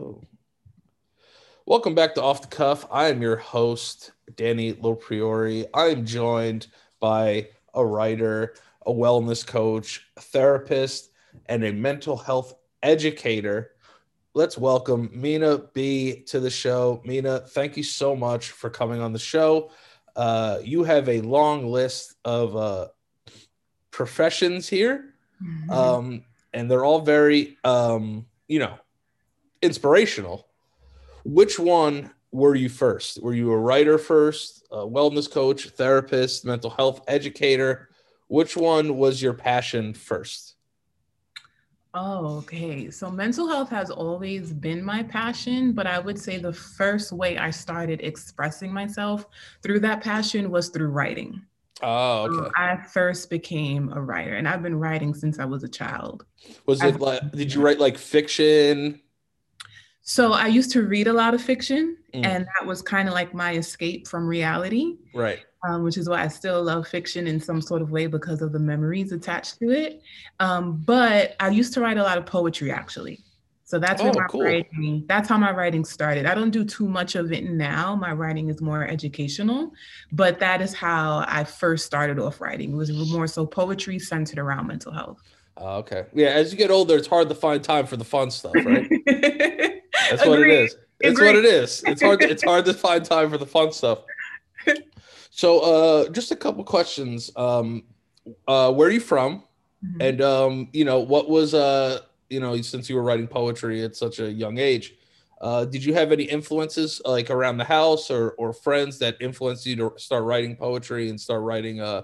Oh. Welcome back to Off the Cuff. I am your host, Danny Lopriori. I am joined by a writer, a wellness coach, a therapist, and a mental health educator. Let's welcome Minaa B to the show. Minaa, thank you so much for coming on the show. Uh, you have a long list of uh, professions here, Mhm. um, and they're all very, um, you know, inspirational. Which one were you first? Were you a writer first, a wellness coach, therapist, mental health educator? Which one was your passion first? Oh, okay. So mental health has always been my passion, but I would say the first way I started expressing myself through that passion was through writing. Oh, Um, okay. I first became a writer, and I've been writing since I was a child. Was it I've- like, did you write like fiction? So I used to read a lot of fiction, Mm. and that was kind of like my escape from reality. Right. um, which is why I still love fiction in some sort of way because of the memories attached to it. Um, but I used to write a lot of poetry actually. So that's where Oh, my cool. writing, that's how my writing started. I don't do too much of it now. My writing is more educational, but that is how I first started off writing. It was more so poetry centered around mental health. Oh, okay. Yeah. As you get older, it's hard to find time for the fun stuff, right? That's what it is. It's what Agreed. it is. It's hard. To, it's hard to find time for the fun stuff. So, uh, just a couple questions. Um, uh, where are you from? Mhm. And um, you know, what was uh, you know, since you were writing poetry at such a young age, uh, did you have any influences like around the house or or friends that influenced you to start writing poetry and start writing uh,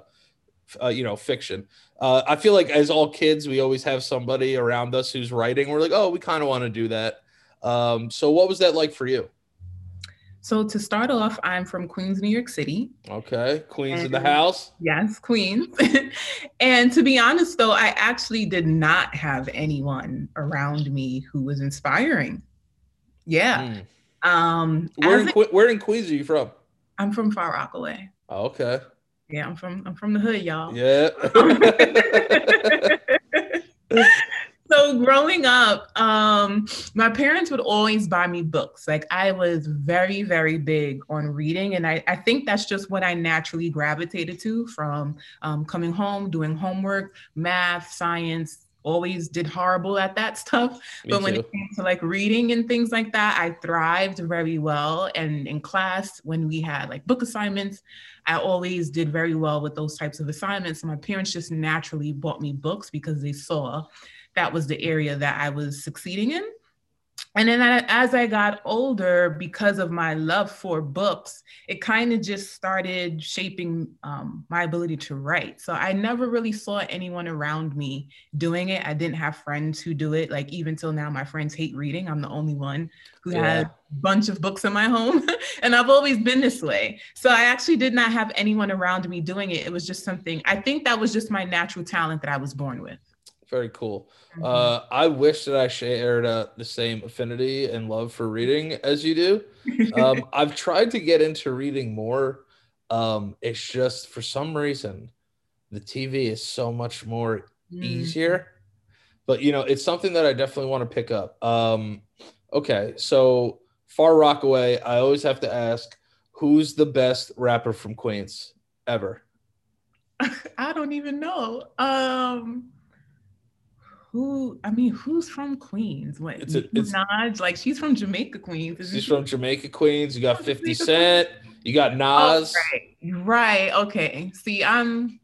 uh you know, fiction? Uh, I feel like as all kids, we always have somebody around us who's writing. We're like, oh, we kind of want to do that. Um, so what was that like for you? So to start off, I'm from Queens, New York City. Okay, Queens in the house. Yes, Queens. and to be honest, though, I actually did not have anyone around me who was inspiring. Yeah. Mm. Um, Where in, a- where in Queens are you from? I'm from Far Rockaway. Oh, okay. Yeah, I'm from I'm from the hood, y'all. Yeah. so growing up, um, my parents would always buy me books. Like I was very, very big on reading. And I, I think that's just what I naturally gravitated to from um, coming home, doing homework, math, science, always did horrible at that stuff. Me but when too. it came to like reading and things like that, I thrived very well. And in class, when we had like book assignments, I always did very well with those types of assignments. So My parents just naturally bought me books because they saw that was the area that I was succeeding in. And then as I got older, because of my love for books, it kind of just started shaping um, my ability to write. So I never really saw anyone around me doing it. I didn't have friends who do it. Like even till now, my friends hate reading. I'm the only one who Yeah. has a bunch of books in my home. and I've always been this way. So I actually did not have anyone around me doing it. It was just something, I think that was just my natural talent that I was born with. Very cool. Mm-hmm. Uh, I wish that I shared uh, the same affinity and love for reading as you do. Um, I've tried to get into reading more. Um, it's just for some reason the TV is so much more Mm. easier. But you know, it's something that I definitely want to pick up. Um, okay, so Far Rockaway, I always have to ask, who's the best rapper from Queens ever? I don't even know. Um, who? I mean, who's from Queens? What? It's a- it's- Minaj? Like she's from Jamaica, Queens. She's she? from Jamaica Queens. You got Oh, 50 Cent, You got Oh, Nas. right. Right. Okay. See, I'm.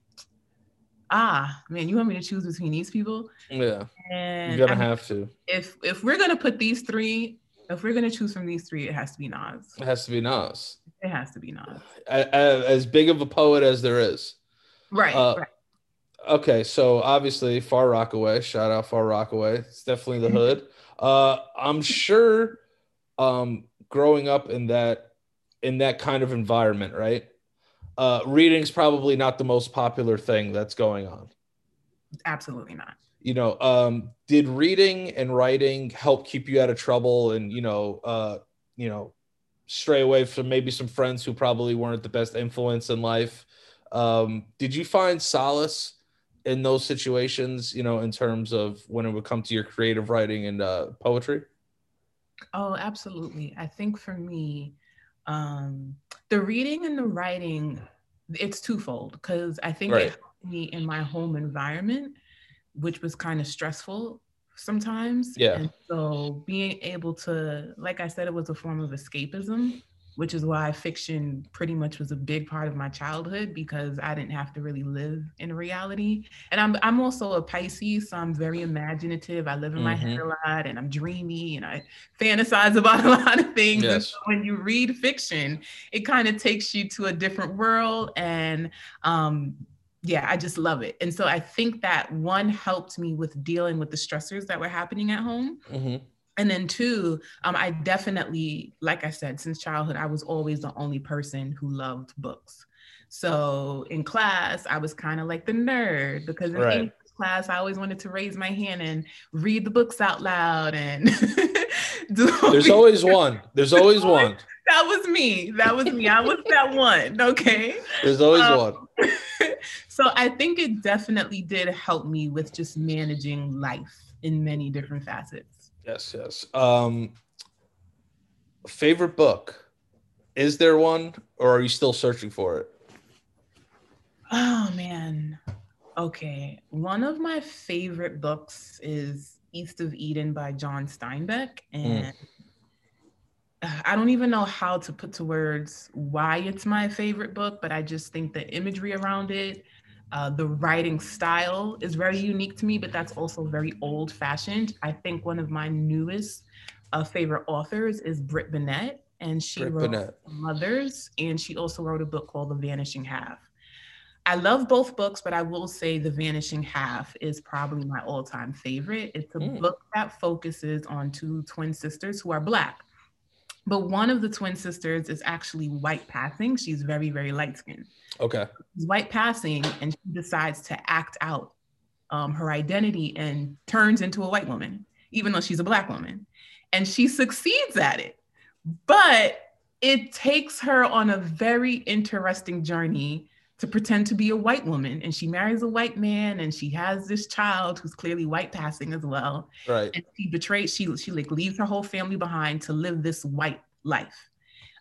Ah, man, you want me to choose between these people? Yeah, And you're gonna I have to. if if we're gonna put these three, if we're gonna choose from these three, it has to be Nas. It has to be Nas. It has to be Nas. As big of a poet as there is. Right. Uh, right. Okay, so obviously Far Rockaway. Shout out Far Rockaway. It's definitely the hood. Uh, I'm sure, um, growing up in that in that kind of environment, right? Uh, reading's probably not the most popular thing that's going on. Absolutely not. you know um did reading and writing help keep you out of trouble and you know uh you know stray away from maybe some friends who probably weren't the best influence in life um did you find solace in those situations you know in terms of when it would come to your creative writing and uh poetry Oh, absolutely. I think for me, um, the reading and the writing, it's twofold because I think right. it helped me in my home environment, which was kind of stressful sometimes. Yeah. And so being able to, like I said, it was a form of escapism which is why fiction pretty much was a big part of my childhood because I didn't have to really live in reality. And I'm I'm also a Pisces, so I'm very imaginative. I live in my mm-hmm. head a lot and I'm dreamy and I fantasize about a lot of things. Yes. So when you read fiction, it kind of takes you to a different world and um yeah, I just love it. And so I think that one helped me with dealing with the stressors that were happening at home. Mm-hmm and then two um, i definitely like i said since childhood i was always the only person who loved books. So in class i was kind of like the nerd because in right. english class i always wanted to raise my hand and read the books out loud and there's always one. There's always one. that was me. That was me. I was that one. Okay. There's always um, one. so i think it definitely did help me with just managing life in many different facets Yes, yes. Um, favorite book? Is there one, or are you still searching for it? Oh man. Okay. One of my favorite books is East of Eden by John Steinbeck. And mm. I don't even know how to put to words why it's my favorite book, but I just think the imagery around it, uh, the writing style is very unique to me, but that's also very old fashioned. I think one of my newest uh, favorite authors is Brit Bennett, and she Brit wrote Bennett. Mothers, and she also wrote a book called The Vanishing Half. I love both books, but I will say The Vanishing Half is probably my all time favorite. It's a mm. book that focuses on two twin sisters who are Black. But one of the twin sisters is actually white passing. She's very, very light skinned. Okay. She's white passing, and she decides to act out um, her identity and turns into a white woman, even though she's a black woman. And she succeeds at it. But it takes her on a very interesting journey to pretend to be a white woman and she marries a white man and she has this child who's clearly white passing as well. Right. And she betrays she she like leaves her whole family behind to live this white life.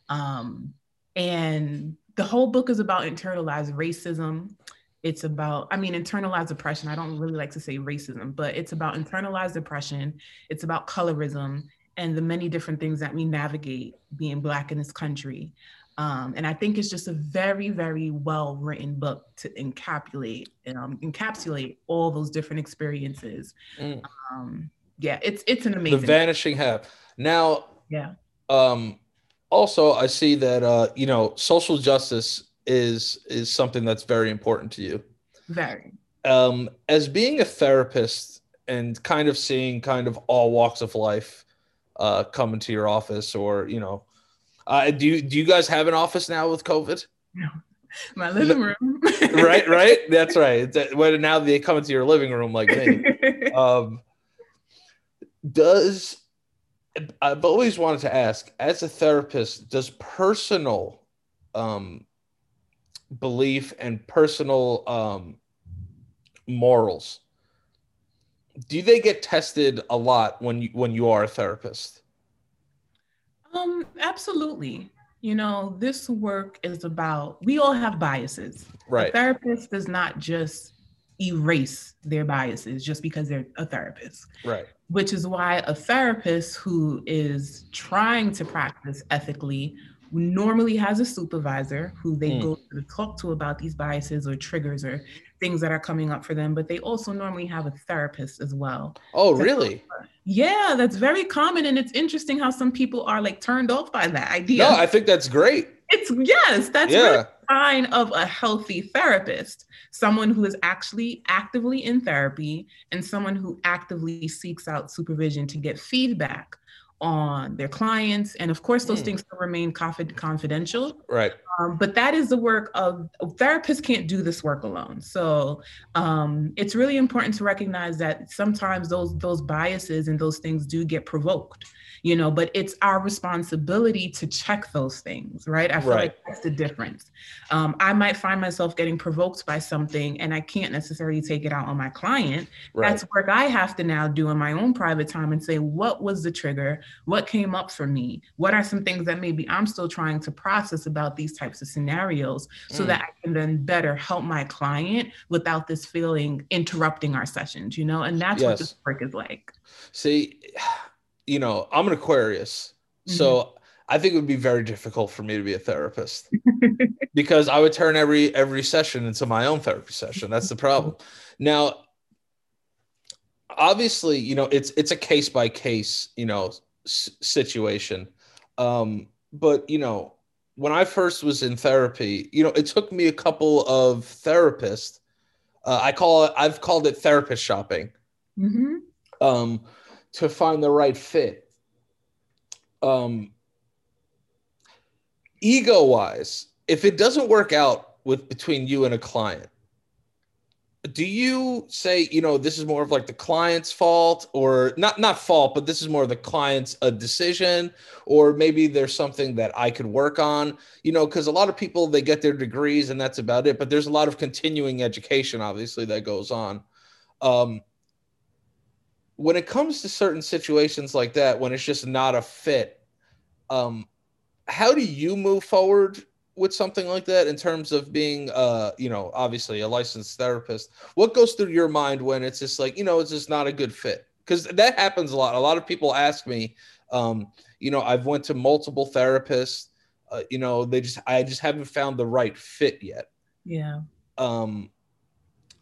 Um and the whole book is about internalized racism. It's about i mean internalized oppression. I don't really like to say racism but it's about internalized oppression. It's about colorism and the many different things that we navigate being black in this country um, and I think it's just a very, very well written book to encapsulate um, encapsulate all those different experiences. Mm. Um, yeah, it's it's an amazing. The Vanishing Half. Now, yeah. Um, also, I see that uh, you know social justice is is something that's very important to you. Very. Um, as being a therapist and kind of seeing kind of all walks of life uh, come into your office, or you know uh, do you do you guys have an office now with COVID? No, my living room. right, right. That's right. Now they come into your living room like me. Um, does I've always wanted to ask, as a therapist, does personal um, belief and personal um, morals do they get tested a lot when you when you are a therapist? Um, absolutely. You know, this work is about we all have biases. Right. A therapist does not just erase their biases just because they're a therapist. Right. Which is why a therapist who is trying to practice ethically normally has a supervisor who they mm. go to talk to about these biases or triggers or things that are coming up for them, but they also normally have a therapist as well. Oh, really? Yeah, that's very common. And it's interesting how some people are like turned off by that idea. No, I think that's great. It's yes, that's yeah. really sign of a healthy therapist, someone who is actually actively in therapy and someone who actively seeks out supervision to get feedback on their clients. And of course, those mm. things remain confidential. Right. Um, but that is the work of therapists can't do this work alone. So um, it's really important to recognize that sometimes those those biases and those things do get provoked you know, but it's our responsibility to check those things, right? I feel right. like that's the difference. Um, I might find myself getting provoked by something and I can't necessarily take it out on my client. Right. That's work I have to now do in my own private time and say, what was the trigger? What came up for me? What are some things that maybe I'm still trying to process about these types of scenarios so mm. that I can then better help my client without this feeling interrupting our sessions, you know? And that's yes. what this work is like. See, you know, I'm an Aquarius. Mm-hmm. So I think it would be very difficult for me to be a therapist because I would turn every every session into my own therapy session. That's the problem. Now, obviously, you know, it's it's a case by case, you know, s- situation. Um, but you know, when I first was in therapy, you know, it took me a couple of therapists. Uh, I call it, I've called it therapist shopping. Mm-hmm. Um, to find the right fit. Um, ego wise, if it doesn't work out with between you and a client, do you say you know this is more of like the client's fault or not not fault but this is more the client's a decision or maybe there's something that i could work on you know because a lot of people they get their degrees and that's about it but there's a lot of continuing education obviously that goes on um, when it comes to certain situations like that, when it's just not a fit, um, how do you move forward with something like that in terms of being, uh, you know, obviously a licensed therapist? What goes through your mind when it's just like, you know, it's just not a good fit? Because that happens a lot. A lot of people ask me, um, you know, I've went to multiple therapists. Uh, you know, they just I just haven't found the right fit yet. Yeah. Um,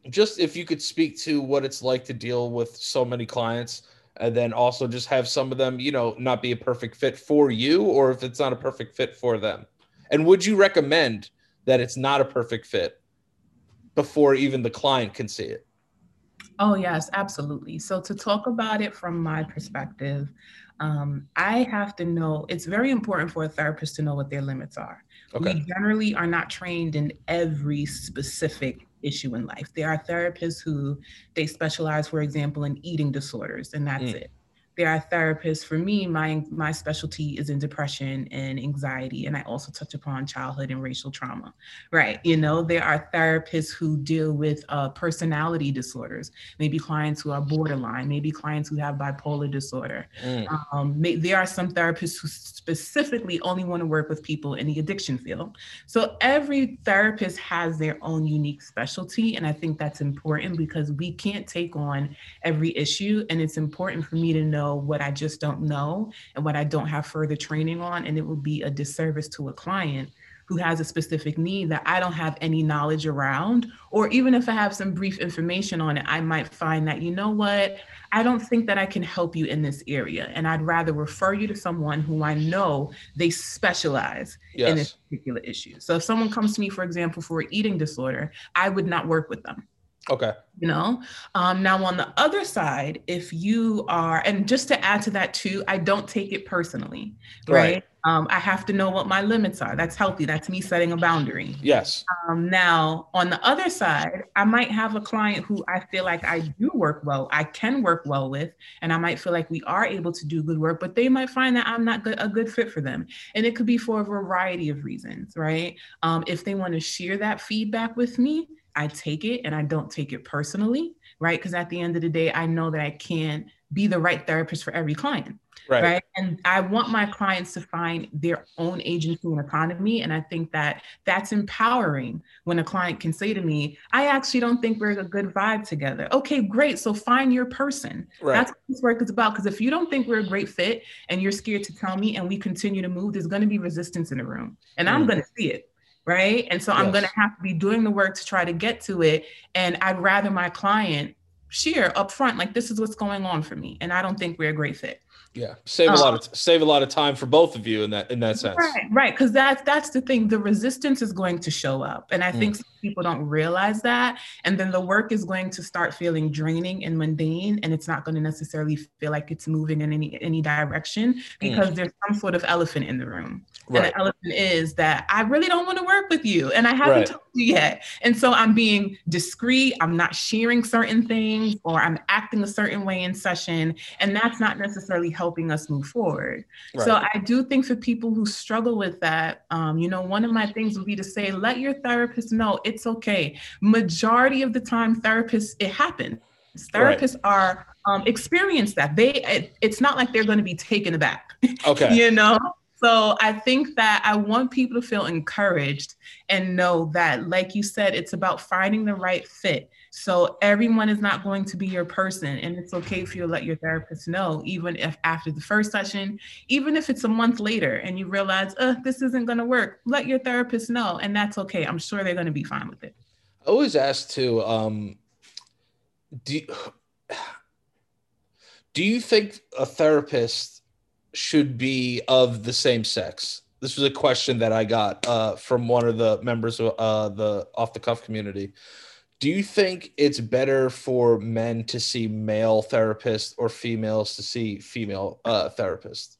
just if you could speak to what it's like to deal with so many clients and then also just have some of them, you know, not be a perfect fit for you or if it's not a perfect fit for them. And would you recommend that it's not a perfect fit before even the client can see it? Oh, yes, absolutely. So, to talk about it from my perspective, um, I have to know it's very important for a therapist to know what their limits are. Okay. We generally are not trained in every specific issue in life. There are therapists who they specialize, for example, in eating disorders, and that's mm. it there are therapists. For me my my specialty is in depression and anxiety and i also touch upon childhood and racial trauma right? You know there are therapists who deal with uh, personality disorders maybe clients who are borderline maybe clients who have bipolar disorder. Mm. um, may, there are some therapists who specifically only want to work with people in the addiction field. So every therapist has their own unique specialty and i think that's important because we can't take on every issue and it's important for me to know know what I just don't know and what I don't have further training on. And it would be a disservice to a client who has a specific need that I don't have any knowledge around. Or even if I have some brief information on it, I might find that, you know what, I don't think that I can help you in this area. And I'd rather refer you to someone who I know they specialize yes. in this particular issue. So if someone comes to me, for example, for an eating disorder, I would not work with them. Okay. You know, um, now on the other side, if you are, and just to add to that too, I don't take it personally, right? right. Um, I have to know what my limits are. That's healthy. That's me setting a boundary. Yes. Um, now, on the other side, I might have a client who I feel like I do work well, I can work well with, and I might feel like we are able to do good work, but they might find that I'm not good, a good fit for them. And it could be for a variety of reasons, right? Um, if they want to share that feedback with me, I take it and I don't take it personally, right? Because at the end of the day, I know that I can't be the right therapist for every client. Right. right. And I want my clients to find their own agency and autonomy. And I think that that's empowering when a client can say to me, I actually don't think we're a good vibe together. Okay, great. So find your person. Right. That's what this work is about. Because if you don't think we're a great fit and you're scared to tell me and we continue to move, there's going to be resistance in the room. And mm. I'm going to see it right? And so yes. I'm going to have to be doing the work to try to get to it. And I'd rather my client share upfront, like, this is what's going on for me. And I don't think we're a great fit. Yeah, save a um, lot of save a lot of time for both of you in that in that sense. Right, right, because that's that's the thing. The resistance is going to show up, and I mm. think people don't realize that. And then the work is going to start feeling draining and mundane, and it's not going to necessarily feel like it's moving in any any direction mm. because mm. there's some sort of elephant in the room. Right. And the elephant is that I really don't want to work with you, and I haven't right. told you yet. And so I'm being discreet. I'm not sharing certain things, or I'm acting a certain way in session, and that's not necessarily helping us move forward. Right. So I do think for people who struggle with that, um, you know, one of my things would be to say, let your therapist know it's okay. Majority of the time, therapists, it happens. Therapists right. are um, experience that. They, it, it's not like they're going to be taken aback. Okay. you know, so I think that I want people to feel encouraged and know that, like you said, it's about finding the right fit. So everyone is not going to be your person. And it's okay for you to let your therapist know, even if after the first session, even if it's a month later and you realize, uh, this isn't going to work, let your therapist know. And that's okay. I'm sure they're going to be fine with it. I always ask too, um, do, do you think a therapist should be of the same sex? This was a question that I got uh, from one of the members of uh, the off the cuff community. Do you think it's better for men to see male therapists or females to see female uh, therapists?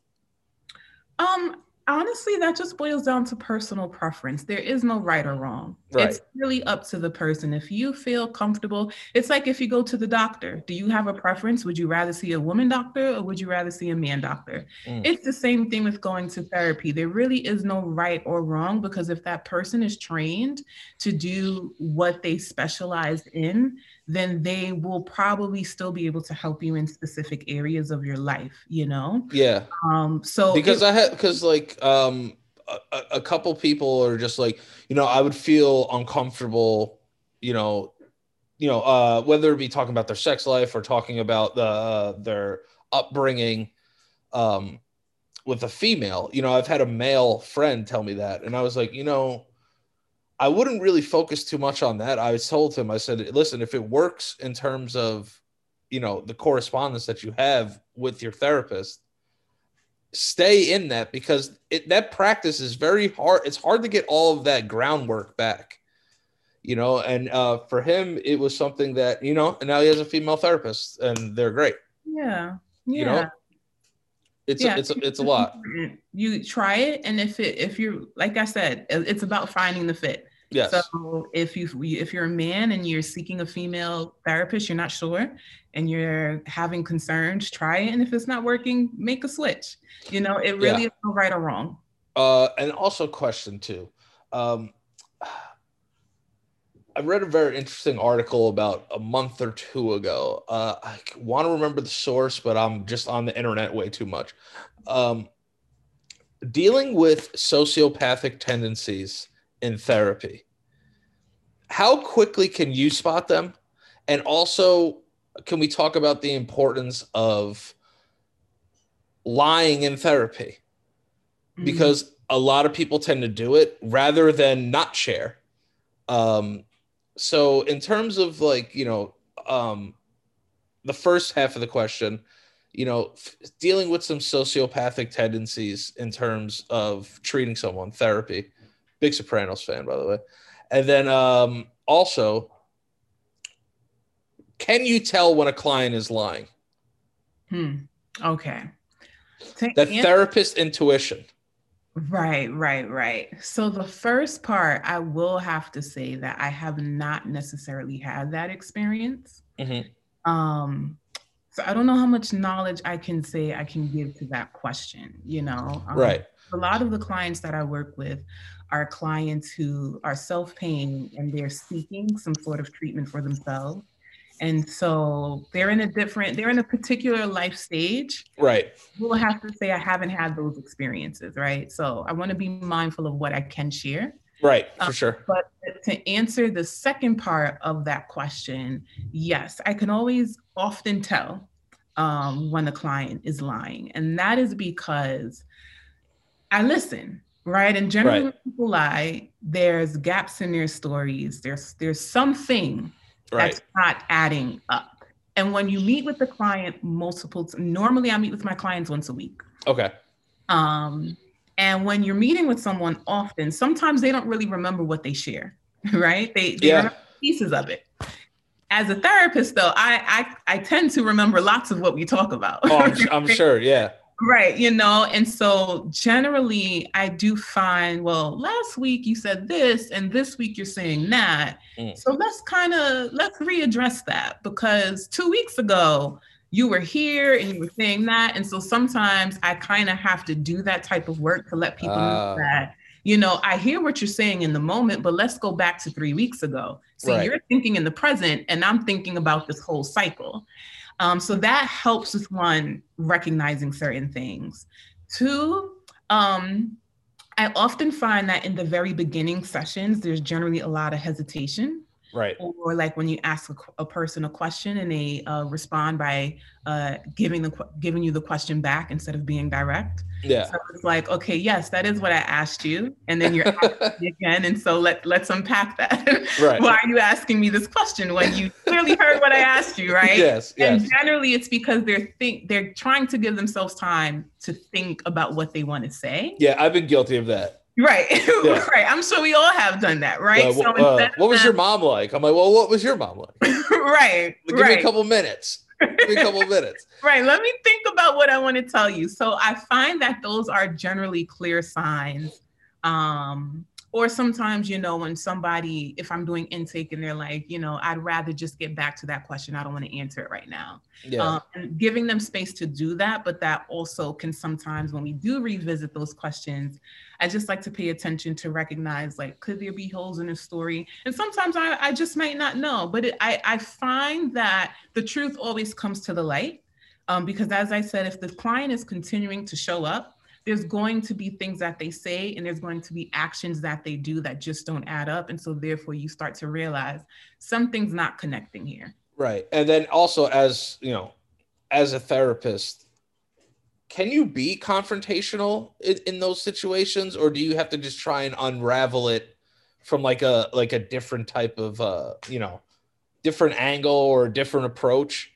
Um, honestly, that just boils down to personal preference. There is no right or wrong. Right. It's really up to the person. If you feel comfortable, it's like if you go to the doctor, do you have a preference? Would you rather see a woman doctor or would you rather see a man doctor? Mm. It's the same thing with going to therapy. There really is no right or wrong because if that person is trained to do what they specialize in, then they will probably still be able to help you in specific areas of your life, you know? Yeah. Um, so because it, I had because like um a, a couple people are just like, you know, I would feel uncomfortable, you know, you know, uh, whether it be talking about their sex life or talking about the uh, their upbringing um, with a female. You know, I've had a male friend tell me that, and I was like, you know, I wouldn't really focus too much on that. I told him, I said, listen, if it works in terms of, you know, the correspondence that you have with your therapist, stay in that because it, that practice is very hard. It's hard to get all of that groundwork back, you know. And uh, for him, it was something that you know. And now he has a female therapist, and they're great. Yeah, yeah. You know, it's yeah. a, it's a, it's a lot. You try it, and if it if you're like I said, it's about finding the fit. Yes. So if you if you're a man and you're seeking a female therapist, you're not sure, and you're having concerns, try it. And if it's not working, make a switch. You know, it really yeah. is no right or wrong. Uh, and also question too. Um, I read a very interesting article about a month or two ago. Uh, I want to remember the source, but I'm just on the internet way too much. Um, dealing with sociopathic tendencies in therapy. How quickly can you spot them? And also can we talk about the importance of lying in therapy? Mm-hmm. because a lot of people tend to do it rather than not share. Um, so in terms of like you know um, the first half of the question you know f- dealing with some sociopathic tendencies in terms of treating someone therapy Big Sopranos fan, by the way. And then um, also, can you tell when a client is lying? Hmm. Okay. The therapist intuition. Right, right, right. So the first part, I will have to say that I have not necessarily had that experience. Mm-hmm. Um, so I don't know how much knowledge I can say I can give to that question. You know, um, right. A lot of the clients that I work with are clients who are self-paying and they're seeking some sort of treatment for themselves. And so they're in a different, they're in a particular life stage. Right. We'll have to say I haven't had those experiences, right? So I want to be mindful of what I can share. Right, for um, sure. But to answer the second part of that question, yes, I can always often tell um, when a client is lying. And that is because I listen right? And generally, right. when people lie, there's gaps in their stories. There's there's something right. that's not adding up. And when you meet with the client multiple, normally I meet with my clients once a week. Okay. Um, and when you're meeting with someone often, sometimes they don't really remember what they share, right? They, they Yeah. remember pieces of it. As a therapist, though, I, I I tend to remember lots of what we talk about. Oh, I'm, I'm sure. Yeah. Right, you know, and so generally I do find, well, last week you said this and this week you're saying that. Mm. So let's kind of let's readdress that because 2 weeks ago you were here and you were saying that and so sometimes I kind of have to do that type of work to let people Ah. know that you know, I hear what you're saying in the moment, but let's go back to 3 weeks ago. So Right. you're thinking in the present and I'm thinking about this whole cycle. Um, so that helps with one recognizing certain things. Two, um, I often find that in the very beginning sessions, there's generally a lot of hesitation, Right. or like when you ask a, a person a question and they uh, respond by uh, giving the giving you the question back instead of being direct. Yeah. So it's like, okay, yes, that is what I asked you, and then you're asking again, and so let let's unpack that. Right. Why are you asking me this question when you clearly heard what I asked you, right? Yes. And Yes. generally, it's because they're think they're trying to give themselves time to think about what they want to say. Yeah. I've been guilty of that. Right, Yeah. right. I'm sure we all have done that, right? Uh, so uh, what was your mom like? I'm like, well, what was your mom like? right, Give me a couple minutes. Give me a couple minutes. right. Let me think about what I want to tell you. So I find that those are generally clear signs. Um, or sometimes, you know, when somebody, if I'm doing intake and they're like, you know, I'd rather just get back to that question. I don't want to answer it right now. Yeah. um, and giving them space to do that. But that also can sometimes, when we do revisit those questions, I just like to pay attention to recognize like, could there be holes in the story? And sometimes I, I just might not know, but it, I, I find that the truth always comes to the light. Um, because as I said, if the client is continuing to show up, there's going to be things that they say and there's going to be actions that they do that just don't add up. And so therefore you start to realize something's not connecting here. Right. And then also as, you know, as a therapist, can you be confrontational in, in those situations or do you have to just try and unravel it from like a like a different type of uh, you know, different angle or different approach?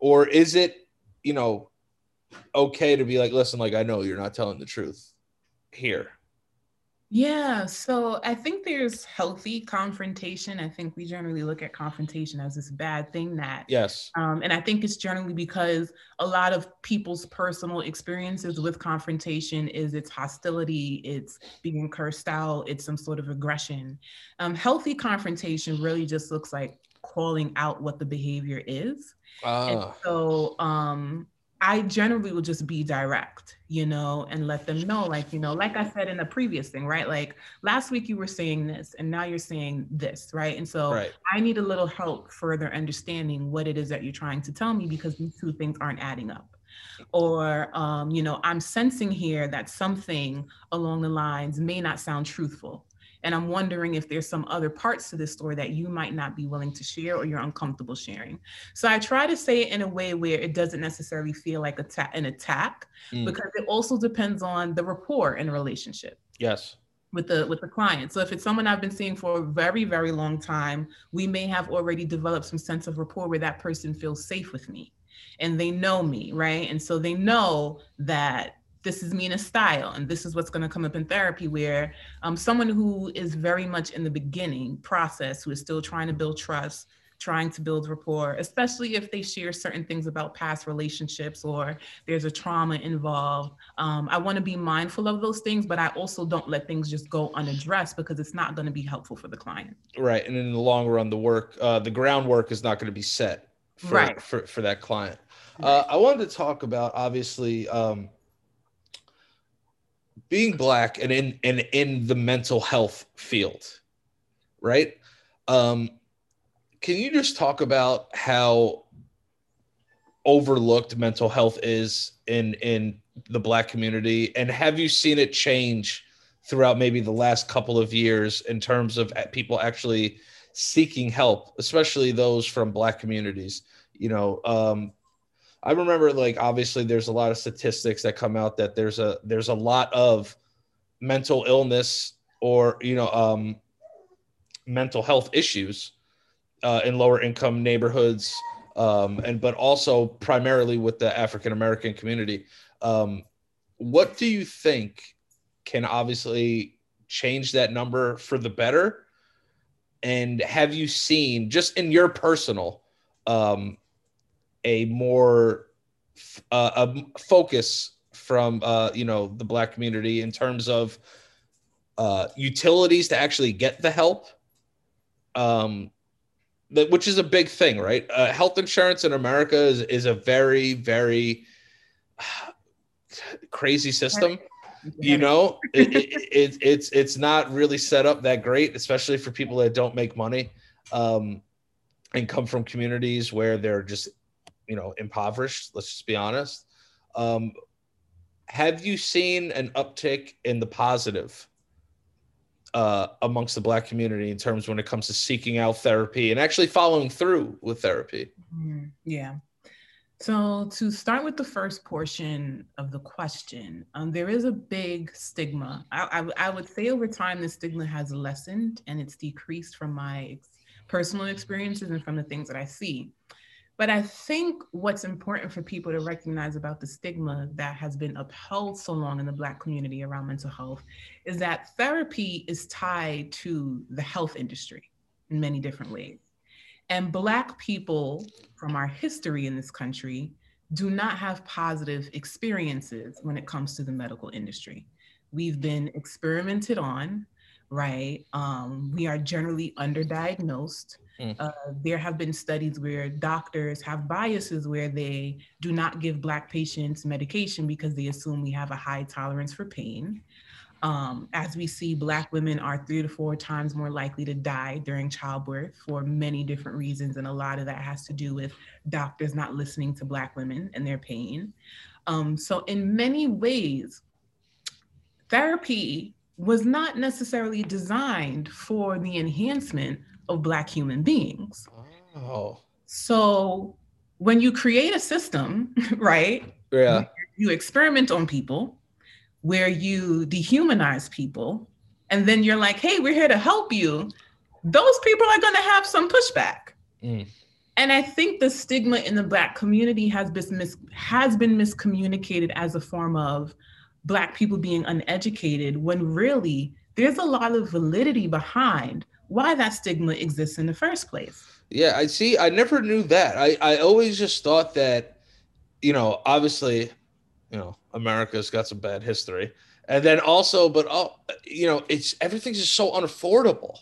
Or is it, you know, okay to be like, listen, like I know you're not telling the truth here. Yeah, so I think there's healthy confrontation. I think we generally look at confrontation as this bad thing that, Yes. um, and I think it's generally because a lot of people's personal experiences with confrontation is it's hostility, it's being cursed out, it's some sort of aggression. Um, healthy confrontation really just looks like calling out what the behavior is. And Ah, so um I generally will just be direct, you know, and let them know, like, you know, like I said in the previous thing, right? Like last week you were saying this and now you're saying this, right? And so right. I need a little help further understanding what it is that you're trying to tell me because these two things aren't adding up. Or, um, you know, I'm sensing here that something along the lines may not sound truthful. And I'm wondering if there's some other parts to this story that you might not be willing to share or you're uncomfortable sharing. So I try to say it in a way where it doesn't necessarily feel like an attack, Mm. because it also depends on the rapport in a relationship Yes. with the with the client. So if it's someone I've been seeing for a very very long time, we may have already developed some sense of rapport where that person feels safe with me and they know me, right? And so they know that this is me in a style and this is what's going to come up in therapy where um, someone who is very much in the beginning process who is still trying to build trust trying to build rapport especially if they share certain things about past relationships or there's a trauma involved um, i want to be mindful of those things but i also don't let things just go unaddressed because it's not going to be helpful for the client Right. And in the long run, the work, uh, the groundwork is not going to be set for, Right. for, for that client. Uh, I wanted to talk about obviously um, being black and in and in the mental health field, right? Um, can you just talk about how overlooked mental health is in in the black community, and have you seen it change throughout maybe the last couple of years in terms of people actually seeking help, especially those from black communities? You know, um, I remember like obviously there's a lot of statistics that come out that there's a there's a lot of mental illness or you know um, mental health issues uh, in lower income neighborhoods um, and but also primarily with the African American community. Um, what do you think can obviously change that number for the better? And have you seen just in your personal um, a more uh, a focus from uh, you know the black community in terms of uh, utilities to actually get the help. Um, that, which is a big thing right? Uh, health insurance in america is, is a very very crazy system. You know it, it, it, it's it's not really set up that great especially for people that don't make money um, and come from communities where they're just you know impoverished let's just be honest um, have you seen an uptick in the positive uh, amongst the black community in terms when it comes to seeking out therapy and actually following through with therapy mm-hmm. yeah so, to start with the first portion of the question, um, there is a big stigma. I, I, I, would say over time, the stigma has lessened and it's decreased from my ex- personal experiences and from the things that I see. But I think what's important for people to recognize about the stigma that has been upheld so long in the Black community around mental health is that therapy is tied to the health industry in many different ways. And Black people from our history in this country do not have positive experiences when it comes to the medical industry. We've been experimented on, right? Um, we are generally underdiagnosed. Mm. Uh, there have been studies where doctors have biases where they do not give Black patients medication because they assume we have a high tolerance for pain. Um, as we see, Black women are three to four times more likely to die during childbirth for many different reasons. And a lot of that has to do with doctors not listening to Black women and their pain. Um, so, in many ways, therapy was not necessarily designed for the enhancement of Black human beings. Oh. So, when you create a system, right? Yeah. You experiment on people where you dehumanize people and then you're like, hey, we're here to help you, those people are going to have some pushback. Mm. And I think the stigma in the Black community has been, mis- has been miscommunicated as a form of Black people being uneducated when really there's a lot of validity behind why that stigma exists in the first place. Yeah, I see. I never knew that. I, I always just thought that, you know, obviously you know, America's got some bad history. And then also, but oh, you know, it's everything's just so unaffordable.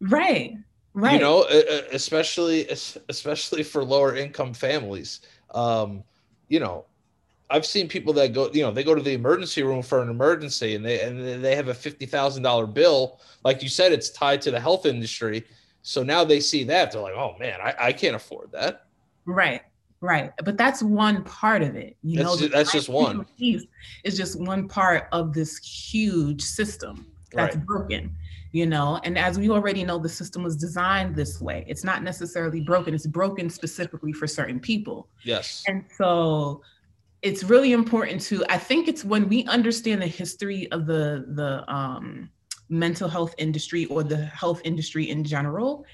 Right. Right. You know, especially especially for lower income families. Um, you know, I've seen people that go, you know, they go to the emergency room for an emergency and they and they have a fifty thousand dollar bill. Like you said, it's tied to the health industry. So now they see that they're like, oh man, I, I can't afford that. Right. Right. But that's one part of it. You that's know, just, that's just one piece is just one part of this huge system that's right. broken, you know. And as we already know, the system was designed this way. It's not necessarily broken, it's broken specifically for certain people. Yes. And so it's really important to, I think it's when we understand the history of the the um mental health industry or the health industry in general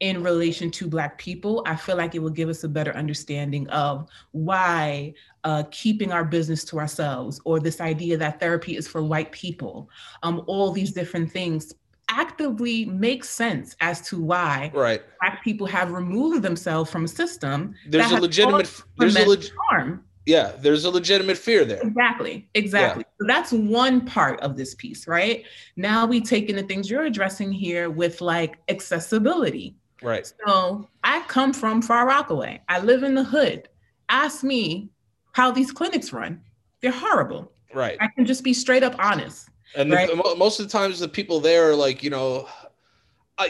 in relation to Black people, I feel like it will give us a better understanding of why uh, keeping our business to ourselves or this idea that therapy is for white people, um, all these different things actively make sense as to why right. Black people have removed themselves from a system. There's a legitimate, there's a leg- harm. Yeah, there's a legitimate fear there. Exactly, exactly. Yeah. So that's one part of this piece, right? Now we take in the things you're addressing here with like accessibility Right. So I come from Far Rockaway. I live in the hood. Ask me how these clinics run. They're horrible. Right. I can just be straight up honest. And right? the, most of the times, the people there are like, you know,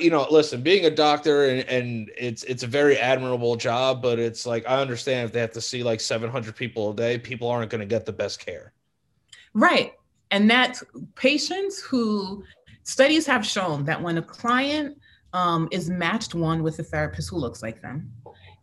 you know, listen, being a doctor and, and it's it's a very admirable job, but it's like I understand if they have to see like 700 people a day, people aren't going to get the best care. Right. And that patients who studies have shown that when a client um, is matched one with a therapist who looks like them.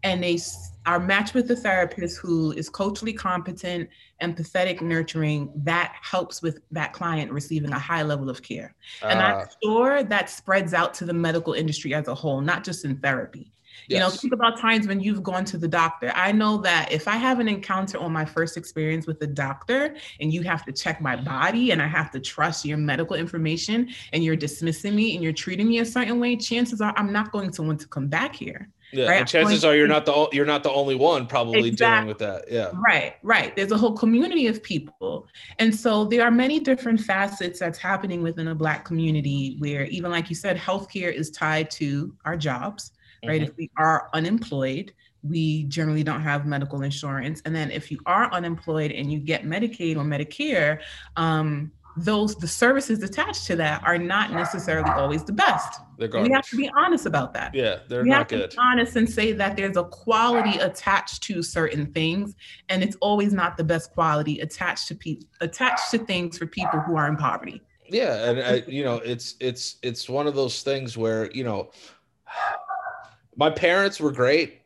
And they are matched with a therapist who is culturally competent, empathetic, nurturing. That helps with that client receiving a high level of care. Uh, and I'm ah. sure that spreads out to the medical industry as a whole, not just in therapy. You know, think about times when you've gone to the doctor. I know that if I have an encounter on my first experience with a doctor and you have to check my body and I have to trust your medical information and you're dismissing me and you're treating me a certain way, chances are I'm not going to want to come back here. Yeah, right? and chances are you're not the you're not the only one probably exactly. dealing with that. Yeah. Right, right. There's a whole community of people. And so there are many different facets that's happening within a black community where even like you said, healthcare is tied to our jobs right? Mm-hmm. If we are unemployed, we generally don't have medical insurance. And then if you are unemployed and you get Medicaid or Medicare, um, those the services attached to that are not necessarily always the best. We have to be honest about that. Yeah, they're we not have good. Honest and say that there's a quality attached to certain things, and it's always not the best quality attached to people attached to things for people who are in poverty. Yeah, and I, you know, it's it's it's one of those things where you know my parents were great.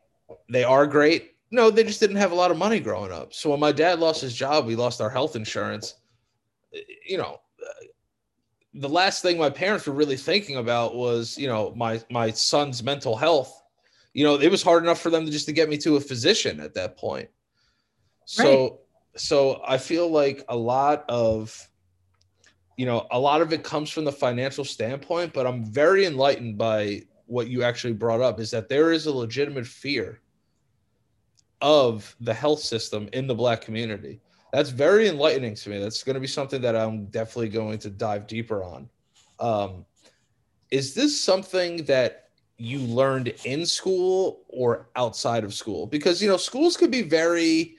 They are great. No, they just didn't have a lot of money growing up. So when my dad lost his job, we lost our health insurance. You know, the last thing my parents were really thinking about was, you know, my my son's mental health. You know, it was hard enough for them to just to get me to a physician at that point. So right. so I feel like a lot of you know, a lot of it comes from the financial standpoint, but I'm very enlightened by what you actually brought up is that there is a legitimate fear of the health system in the black community. That's very enlightening to me. That's going to be something that I'm definitely going to dive deeper on. Um, is this something that you learned in school or outside of school? Because you know, schools could be very.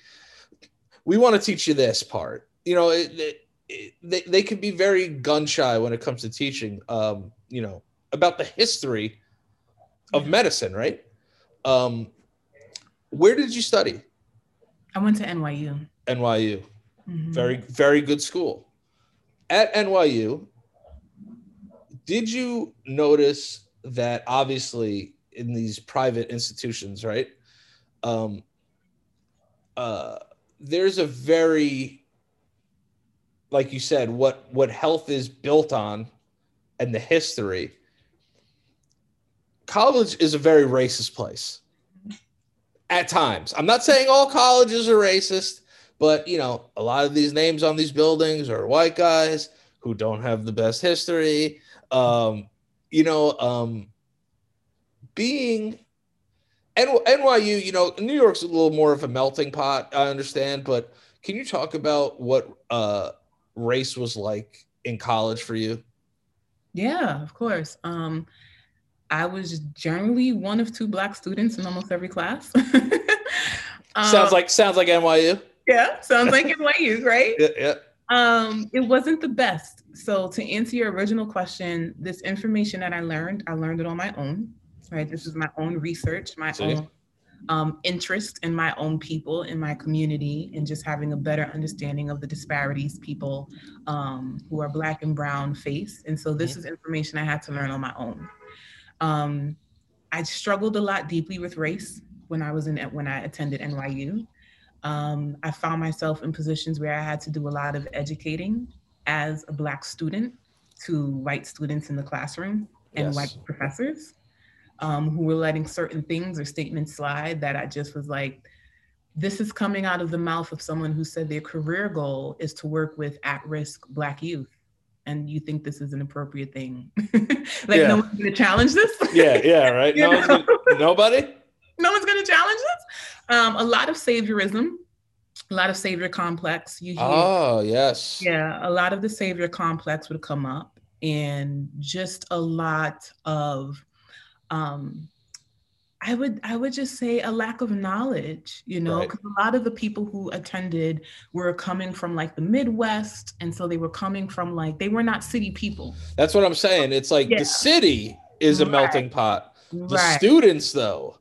We want to teach you this part. You know, it, it, it, they they can be very gun shy when it comes to teaching. Um, you know about the history of medicine, right? Um, where did you study? I went to NYU. NYU, mm-hmm. very very good school. At NYU, did you notice that obviously in these private institutions, right? Um, uh, there's a very, like you said, what what health is built on, and the history college is a very racist place at times. I'm not saying all colleges are racist, but you know, a lot of these names on these buildings are white guys who don't have the best history. Um, you know, um, being NYU, you know, New York's a little more of a melting pot, I understand, but can you talk about what uh, race was like in college for you? Yeah, of course. Um, I was generally one of two black students in almost every class. um, sounds like sounds like NYU. Yeah, sounds like NYU, right? Yeah, yeah. Um, it wasn't the best. So to answer your original question, this information that I learned, I learned it on my own. Right. This is my own research, my See? own um, interest in my own people, in my community, and just having a better understanding of the disparities people um, who are Black and Brown face. And so this mm-hmm. is information I had to learn on my own. Um, I struggled a lot deeply with race when I was in when I attended NYU. Um, I found myself in positions where I had to do a lot of educating as a Black student to white students in the classroom and yes. white professors um, who were letting certain things or statements slide that I just was like, this is coming out of the mouth of someone who said their career goal is to work with at risk Black youth and you think this is an appropriate thing. like yeah. no one's gonna challenge this. yeah, yeah, right. No gonna, nobody. No one's gonna challenge this. Um, a lot of saviorism, a lot of savior complex. You hear, oh yes. Yeah, a lot of the savior complex would come up, and just a lot of um, I would I would just say a lack of knowledge, you know, because right. a lot of the people who attended were coming from like the Midwest, and so they were coming from like they were not city people. That's what I'm saying. It's like yeah. the city is a right. melting pot. The right. students, though,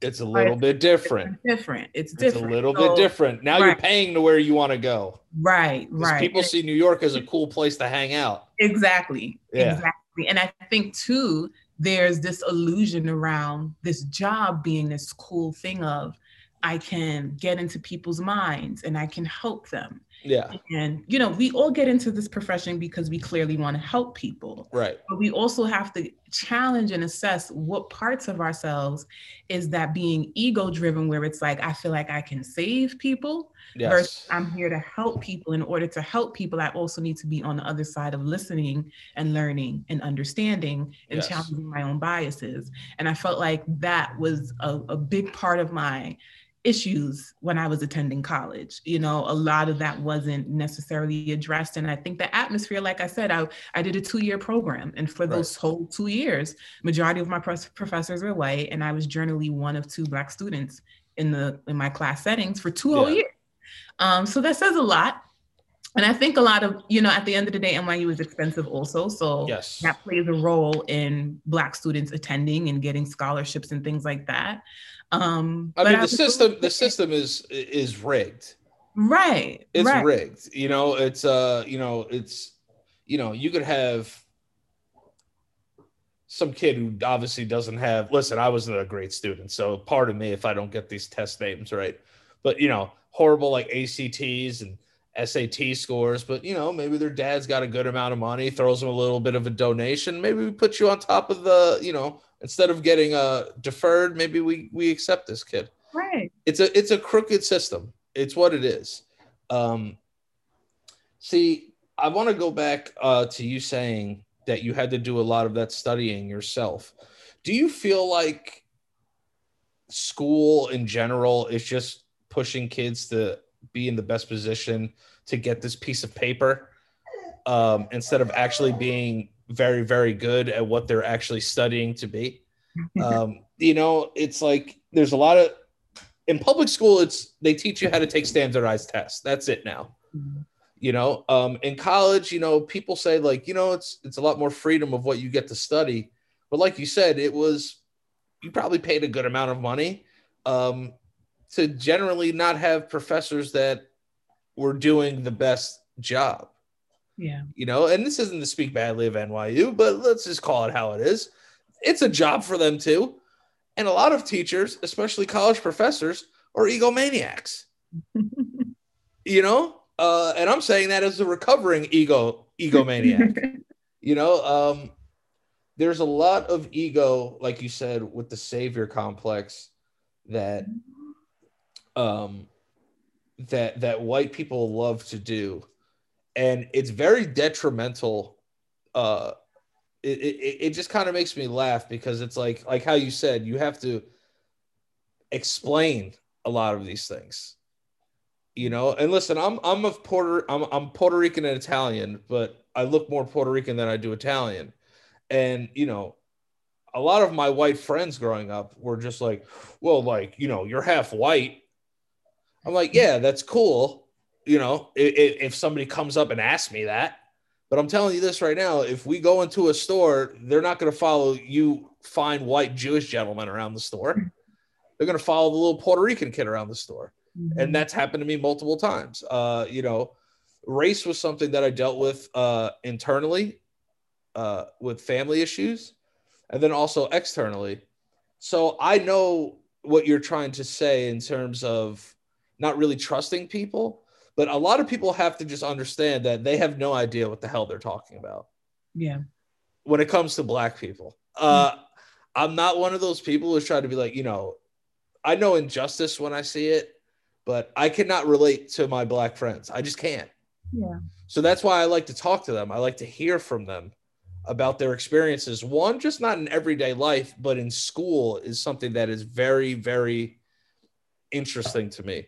it's a little bit different. It's different. It's different. It's a little so, bit different. Now you're paying to where you want to go. Right. Right. People see New York as a cool place to hang out. Exactly. Yeah. Exactly. And I think too there's this illusion around this job being this cool thing of I can get into people's minds and I can help them Yeah. And, you know, we all get into this profession because we clearly want to help people. Right. But we also have to challenge and assess what parts of ourselves is that being ego driven, where it's like, I feel like I can save people Yes. versus I'm here to help people. In order to help people, I also need to be on the other side of listening and learning and understanding and Yes. challenging my own biases. And I felt like that was a, a big part of my issues when I was attending college. You know, a lot of that wasn't necessarily addressed. And I think the atmosphere, like I said, I, I did a two year program. And for those whole two years, majority of my professors were white. And I was generally one of two black students in the in my class settings for two whole Yeah. years. Um, so that says a lot. And I think a lot of, you know, at the end of the day, NYU is expensive also. So Yes. that plays a role in black students attending and getting scholarships and things like that. Um, I mean, the system the system is is rigged. right, It's right. rigged. You know, it's uh, you know, it's you know, you could have some kid who obviously doesn't have listen, I wasn't a great student, so pardon me if I don't get these test names right. But you know, horrible like ACTs and SAT scores, but you know, maybe their dad's got a good amount of money, throws them a little bit of a donation. Maybe we put you on top of the, you know, instead of getting uh deferred, maybe we we accept this kid Right. it's a it's a crooked system it's what it is um see i want to go back uh to you saying that you had to do a lot of that studying yourself do you feel like school in general is just pushing kids to be in the best position to get this piece of paper um, instead of actually being very very good at what they're actually studying to be. Um, you know it's like there's a lot of in public school it's they teach you how to take standardized tests. That's it now. You know um, in college you know people say like you know it's it's a lot more freedom of what you get to study. But like you said it was you probably paid a good amount of money um, to generally not have professors that were doing the best job Yeah. you know, and this isn't to speak badly of NYU, but let's just call it how it is. It's a job for them too. And a lot of teachers, especially college professors, are egomaniacs, you know? Uh, and I'm saying that as a recovering ego egomaniac. you know, um, there's a lot of ego, like you said, with the savior complex that um that that white people love to do. And it's very detrimental uh it, it, it just kind of makes me laugh because it's like like how you said you have to explain a lot of these things. You know and listen i'm i'm of puerto i'm, I'm puerto rican and italian but i look more puerto rican than i do italian. And you know a lot of my white friends growing up were just like well like you know you're half white i'm like yeah that's cool. You know if, if somebody comes up and asks me that. But i'm telling you this right now if we go into a store they're not going to follow you fine white jewish gentleman around the store. They're going to follow the little puerto rican kid around the store. And that's happened to me multiple times. Uh you know race was something that i dealt with uh internally uh with family issues and then also externally. So i know what you're trying to say in terms of not really trusting people but a lot of people have to just understand that they have no idea what the hell they're talking about yeah. when it comes to black people. Uh, I'm not one of those people who's trying to be like, you know, I know injustice when I see it, but I cannot relate to my black friends. I just can't. Yeah. So that's why I like to talk to them. I like to hear from them about their experiences. One, just not in everyday life, but in school is something that is very, very interesting to me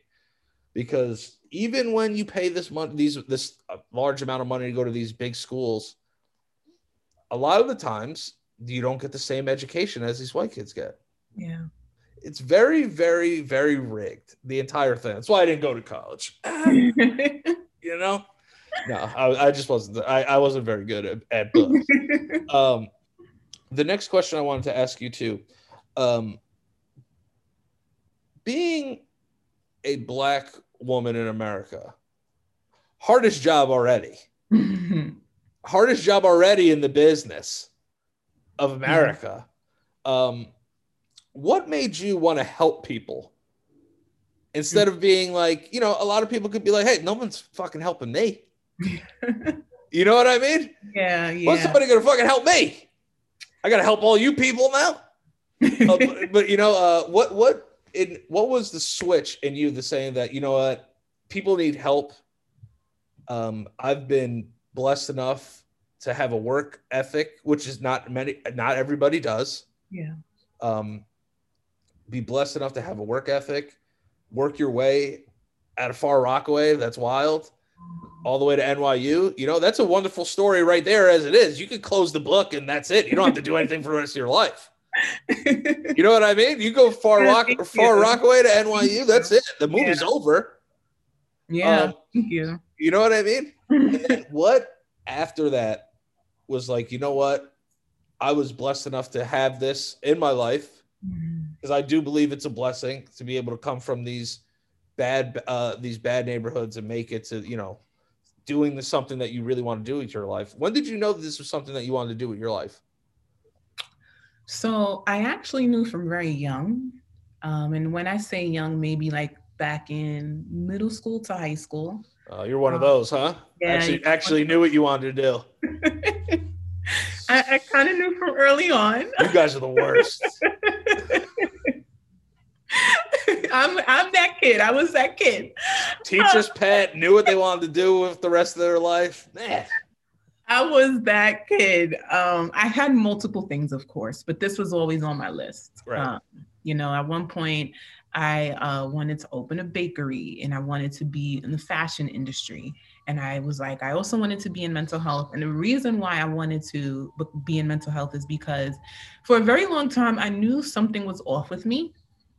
because even when you pay this money, these this uh, large amount of money to go to these big schools, a lot of the times you don't get the same education as these white kids get. Yeah. It's very, very, very rigged. The entire thing. That's why I didn't go to college. you know, no, I, I just wasn't. I, I wasn't very good at, at books. um, the next question I wanted to ask you too, um, being a black woman in America, hardest job already. Hardest job already in the business of America. Um, what made you want to help people instead of being like, you know, a lot of people could be like, hey, no one's fucking helping me. you know what I mean? Yeah, yeah. When's somebody gonna fucking help me? I gotta help all you people now. Uh, but, but, you know, uh, what what in what was the switch in you the saying that you know what people need help. Um, I've been blessed enough to have a work ethic, which is not many, not everybody does. Yeah. Um, be blessed enough to have a work ethic, work your way at a Far Rockaway. That's wild. All the way to NYU. You know, that's a wonderful story right there as it is. You could close the book and that's it. You don't have to do anything for the rest of your life. You know what I mean? You go far rock far Rockaway to NYU, that's it. The movie's Yeah. over. yeah. Um, Thank you. You know what I mean? What after that was like, you know what? I was blessed enough to have this in my life because I do believe it's a blessing to be able to come from these bad uh these bad neighborhoods and make it to, you know, doing the, something that you really want to do with your life. When did you know that this was something that you wanted to do with your life? So I actually knew from very young. Um, and when I say young, maybe like back in middle school to high school. Uh, you're one of Uh, those, huh? yeah, actually, actually knew what you wanted to do. I, I kind of knew from early on. You guys are the worst. I'm I'm that kid. I was that kid. Teacher's pet knew what they wanted to do with the rest of their life. Man. I was that kid. Um, I had multiple things, of course, but this was always on my list. Right. Um, you know, at one point, I uh, wanted to open a bakery and I wanted to be in the fashion industry. And I was like, I also wanted to be in mental health. And the reason why I wanted to be in mental health is because for a very long time, I knew something was off with me,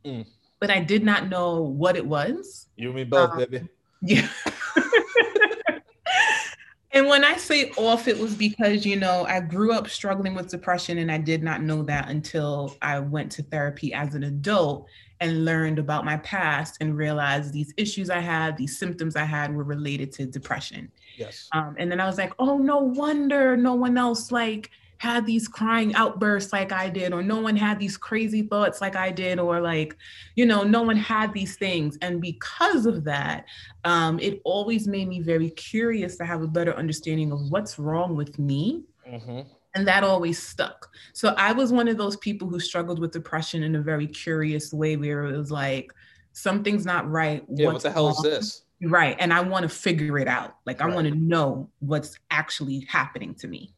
Mm. but I did not know what it was. You and me both, Um, baby. Yeah. And when I say off, it was because, you know, I grew up struggling with depression and I did not know that until I went to therapy as an adult and learned about my past and realized these issues I had, these symptoms I had were related to depression. Yes. Um, and then I was like, oh, no wonder no one else like had these crying outbursts like I did, or no one had these crazy thoughts like I did, or like, you know, no one had these things. And because of that, um, it always made me very curious to have a better understanding of what's wrong with me. hmm And that always stuck. So I was one of those people who struggled with depression in a very curious way, where it was like, something's not right. Yeah, what the hell is this? Right. And I want to figure it out. Like I want to know what's actually happening to me.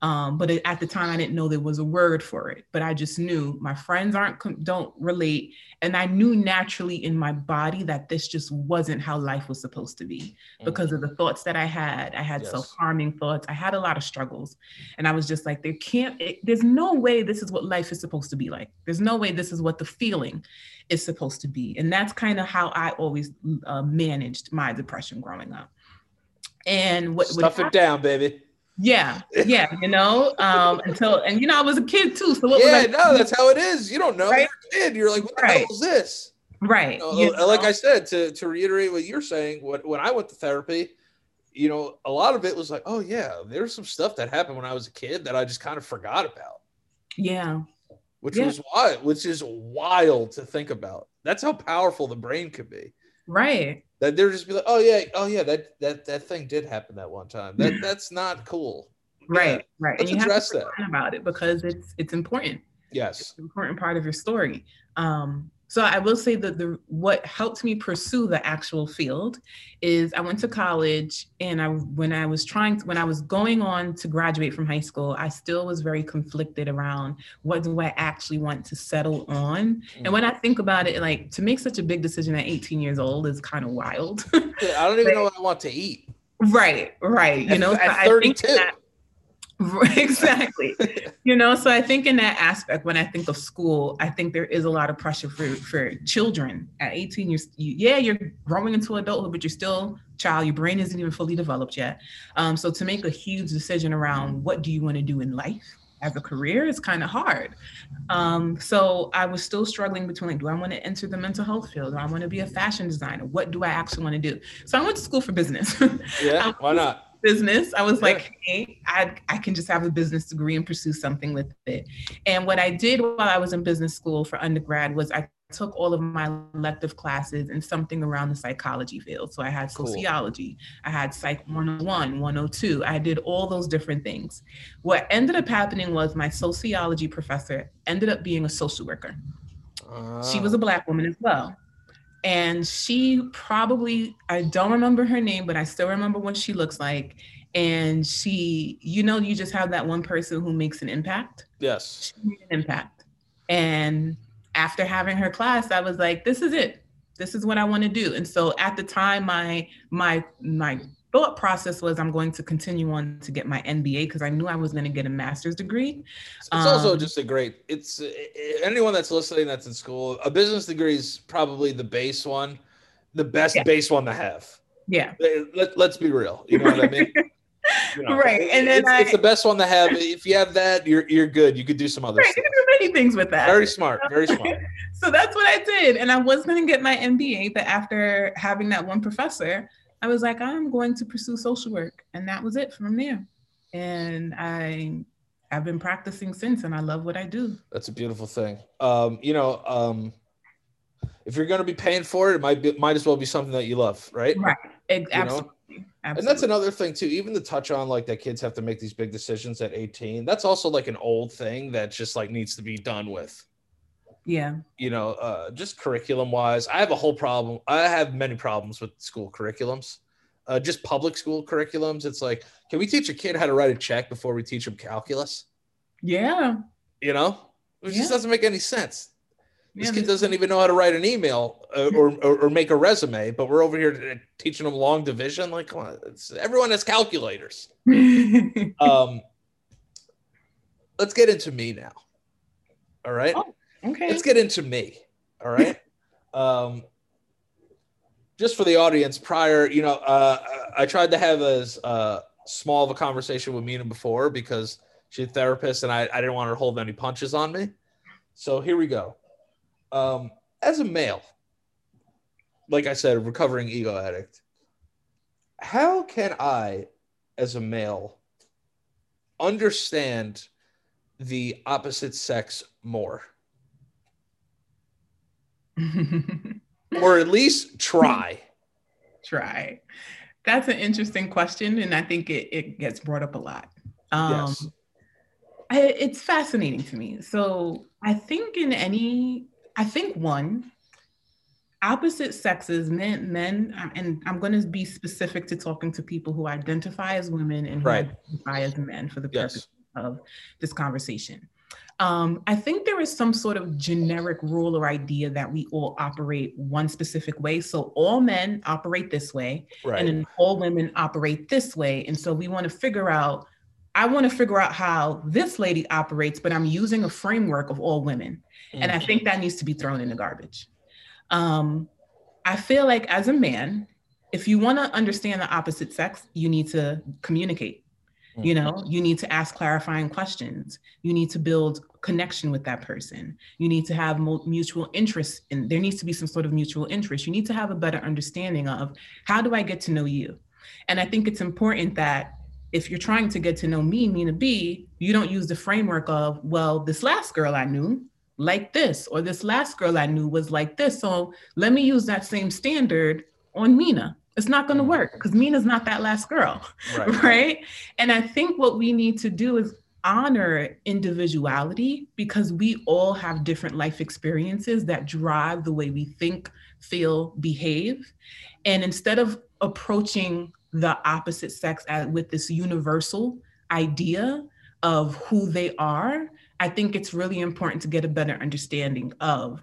Um, but at the time, I didn't know there was a word for it. But I just knew my friends aren't don't relate, and I knew naturally in my body that this just wasn't how life was supposed to be because of the thoughts that I had. I had Yes. self harming thoughts. I had a lot of struggles, and I was just like, there can't. It, there's no way this is what life is supposed to be like. There's no way this is what the feeling is supposed to be, and that's kind of how I always uh, managed my depression growing up. And what Stuff it down, baby. Yeah, yeah, you know, um, until and you know I was a kid too, so what Yeah, was I no, that's how it is. You don't know. Right. You're a kid. You're like, what the Right. hell is this? right? You know, you Like know? I said, to, to reiterate what you're saying, when, when I went to therapy, you know, a lot of it was like, oh, yeah, there's some stuff that happened when I was a kid that I just kind of forgot about, yeah, which Yeah. was wild, which is wild to think about. That's how powerful the brain could be. Right. That they're just be like, oh yeah, oh yeah, that that that thing did happen that one time. That that's not cool. Right, right. let's and you have address to that. about it because it's it's important. Yes. It's an important part of your story. Um, so I will say that the what helped me pursue the actual field is I went to college and I when I was trying to, when I was going on to graduate from high school, I still was very conflicted around what do I actually want to settle on. And when I mm. think about it, like to make such a big decision at 18 years old is kind of wild. I don't even know what I want to eat. right, right. You At- know, at so I think 32. that- exactly. you know, so I think in that aspect, when I think of school, I think there is a lot of pressure for for children at 18 years. You, yeah, you're growing into adulthood, but you're still child. Your brain isn't even fully developed yet. Um, so to make a huge decision around what do you want to do in life as a career is kind of hard. Um, so I was still struggling between like, do I want to enter the mental health field? Do I want to be a fashion designer? What do I actually want to do? So I went to school for business. Yeah, why not? Business. I was like, hey, I, I can just have a business degree and pursue something with it. And what I did while I was in business school for undergrad was I took all of my elective classes in something around the psychology field. So I had sociology, cool. I had psych 101, 102. I did all those different things. What ended up happening was my sociology professor ended up being a social worker. Uh. She was a black woman as well. And she probably, I don't remember her name, but I still remember what she looks like. And she, you know, you just have that one person who makes an impact. Yes. She made an impact. And after having her class, I was like, this is it. This is what I want to do. And so at the time, my my my thought process was I'm going to continue on to get my MBA because I knew I was going to get a master's degree. It's um, also just a great. It's eh, eh, anyone that's listening that's in school. A business degree is probably the base one, the best yeah. base one to have. Yeah. Eh, let, let's be real. You know what I mean? You know, right. And then it's, I, it's, the best one to have. If you have that, you're you're good. You could do some other right, stuff. You can do many things with that. Very smart. Very smart. so that's what I did. And I was going to get my MBA, but after having that one professor, I was like, I'm going to pursue social work. And that was it from there. And I have been practicing since and I love what I do. That's a beautiful thing. Um, you know, um, if you're going to be paying for it, it might be, might as well be something that you love, right? Right. Absolutely. Absolutely. And that's another thing too. Even the touch on like that kids have to make these big decisions at 18. That's also like an old thing that just like needs to be done with. Yeah. You know, uh, just curriculum wise, I have a whole problem. I have many problems with school curriculums. Uh, just public school curriculums. It's like, can we teach a kid how to write a check before we teach them calculus? Yeah. You know, it yeah. just doesn't make any sense. This kid doesn't even know how to write an email uh, or, or, or, make a resume, but we're over here teaching them long division. Like, come on, everyone has calculators. um, let's get into me now. All right. Oh, okay. Let's get into me. All right. um, just for the audience, prior, you know, uh, I tried to have as uh, small of a conversation with Minaa before because she's a therapist and I, I didn't want her to hold any punches on me. So here we go um, as a male, like I said, recovering ego addict, how can I, as a male, understand the opposite sex more? or at least try. Try. That's an interesting question. And I think it, it gets brought up a lot. Um, yes. I, it's fascinating to me. So I think in any I think one, opposite sexes, men, men, um, and I'm going to be specific to talking to people who identify as women and who right. identify as men for the purpose yes. of this conversation. Um, I think there is some sort of generic rule or idea that we all operate one specific way. So all men operate this way, right. and then all women operate this way. And so we want to figure out. I want to figure out how this lady operates, but I'm using a framework of all women. Mm-hmm. And I think that needs to be thrown in the garbage. Um, I feel like as a man, if you want to understand the opposite sex, you need to communicate. Mm-hmm. You know, you need to ask clarifying questions. You need to build connection with that person. You need to have mutual interest and there needs to be some sort of mutual interest. You need to have a better understanding of how do I get to know you? And I think it's important that if you're trying to get to know me, Minaa B, you don't use the framework of, well, this last girl I knew, like this, or this last girl I knew was like this. So let me use that same standard on Minaa. It's not going to mm. work because Minaa's not that last girl, right. right? And I think what we need to do is honor individuality because we all have different life experiences that drive the way we think, feel, behave. And instead of approaching the opposite sex as, with this universal idea of who they are, I think it's really important to get a better understanding of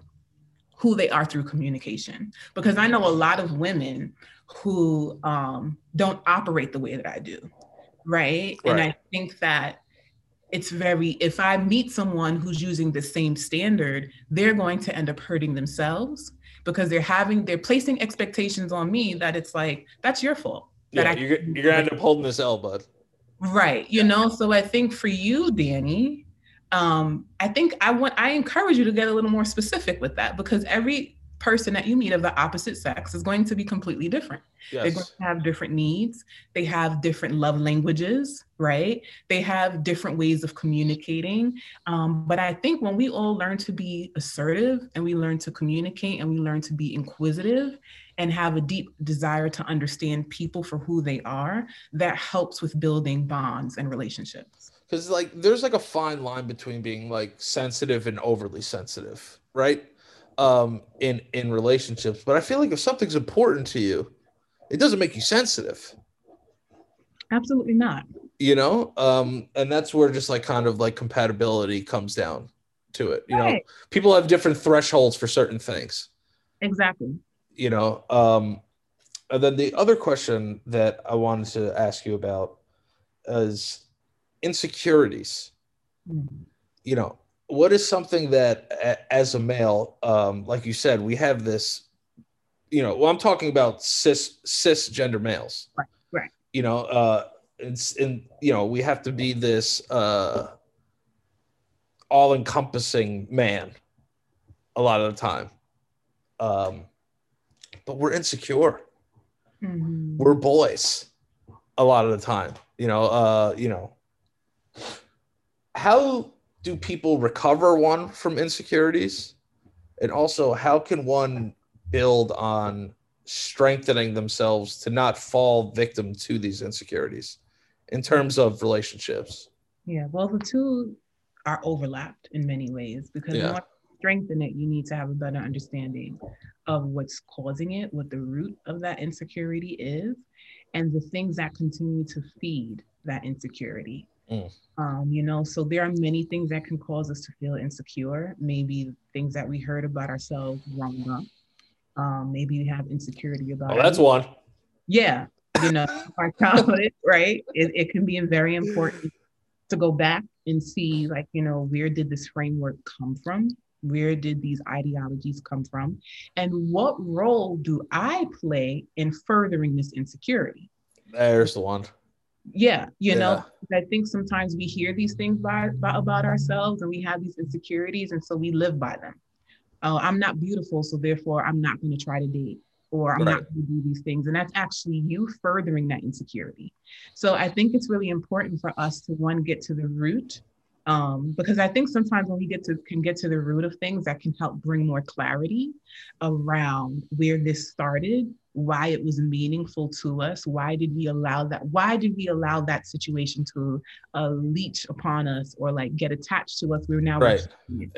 who they are through communication. Because I know a lot of women who um, don't operate the way that I do. Right? right. And I think that it's very, if I meet someone who's using the same standard, they're going to end up hurting themselves because they're having, they're placing expectations on me that it's like, that's your fault. Yeah, you're, you're gonna end up holding this L, bud. Right. You know, so I think for you, Danny, um, I think I want I encourage you to get a little more specific with that because every person that you meet of the opposite sex is going to be completely different. Yes. They're going to have different needs. They have different love languages, right? They have different ways of communicating. Um, but I think when we all learn to be assertive and we learn to communicate and we learn to be inquisitive and have a deep desire to understand people for who they are, that helps with building bonds and relationships. Because, like, there's like a fine line between being like sensitive and overly sensitive, right? Um, in in relationships. But I feel like if something's important to you, it doesn't make you sensitive. Absolutely not. You know, um, and that's where just like kind of like compatibility comes down to it. You right. know, people have different thresholds for certain things. Exactly. You know, um, and then the other question that I wanted to ask you about is insecurities. Mm-hmm. You know, what is something that as a male um, like you said we have this you know well i'm talking about cis cisgender males. Right right. You know uh it's in you know we have to be this uh all encompassing man a lot of the time. Um but we're insecure. Mm-hmm. we're boys a lot of the time you know uh you know. How do people recover one from insecurities? And also, how can one build on strengthening themselves to not fall victim to these insecurities in terms of relationships? Yeah, well, the two are overlapped in many ways because yeah. to strengthen it, you need to have a better understanding of what's causing it, what the root of that insecurity is, and the things that continue to feed that insecurity. Mm. Um, you know, so there are many things that can cause us to feel insecure. Maybe things that we heard about ourselves growing up. Um, maybe we have insecurity about. Oh, that's one. Yeah, you know, our childhood, right? It, it can be very important to go back and see, like, you know, where did this framework come from? Where did these ideologies come from? And what role do I play in furthering this insecurity? There's the one yeah you yeah. know i think sometimes we hear these things by, by, about ourselves and we have these insecurities and so we live by them oh i'm not beautiful so therefore i'm not going to try to date or i'm right. not going to do these things and that's actually you furthering that insecurity so i think it's really important for us to one get to the root um, because I think sometimes when we get to can get to the root of things, that can help bring more clarity around where this started, why it was meaningful to us, why did we allow that? Why did we allow that situation to uh, leech upon us or like get attached to us? We're now right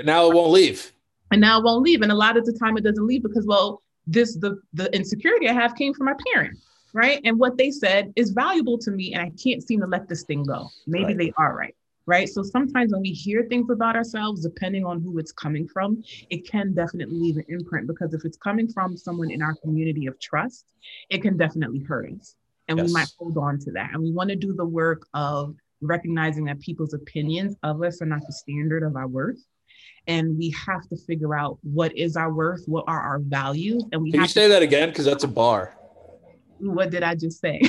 now it won't leave, and now it won't leave, and a lot of the time it doesn't leave because well, this the the insecurity I have came from my parents right? And what they said is valuable to me, and I can't seem to let this thing go. Maybe right. they are right right? So sometimes when we hear things about ourselves, depending on who it's coming from, it can definitely leave an imprint because if it's coming from someone in our community of trust, it can definitely hurt us. And yes. we might hold on to that. And we want to do the work of recognizing that people's opinions of us are not the standard of our worth. And we have to figure out what is our worth, what are our values, and we. Can you say to- that again? Because that's a bar what did I just say?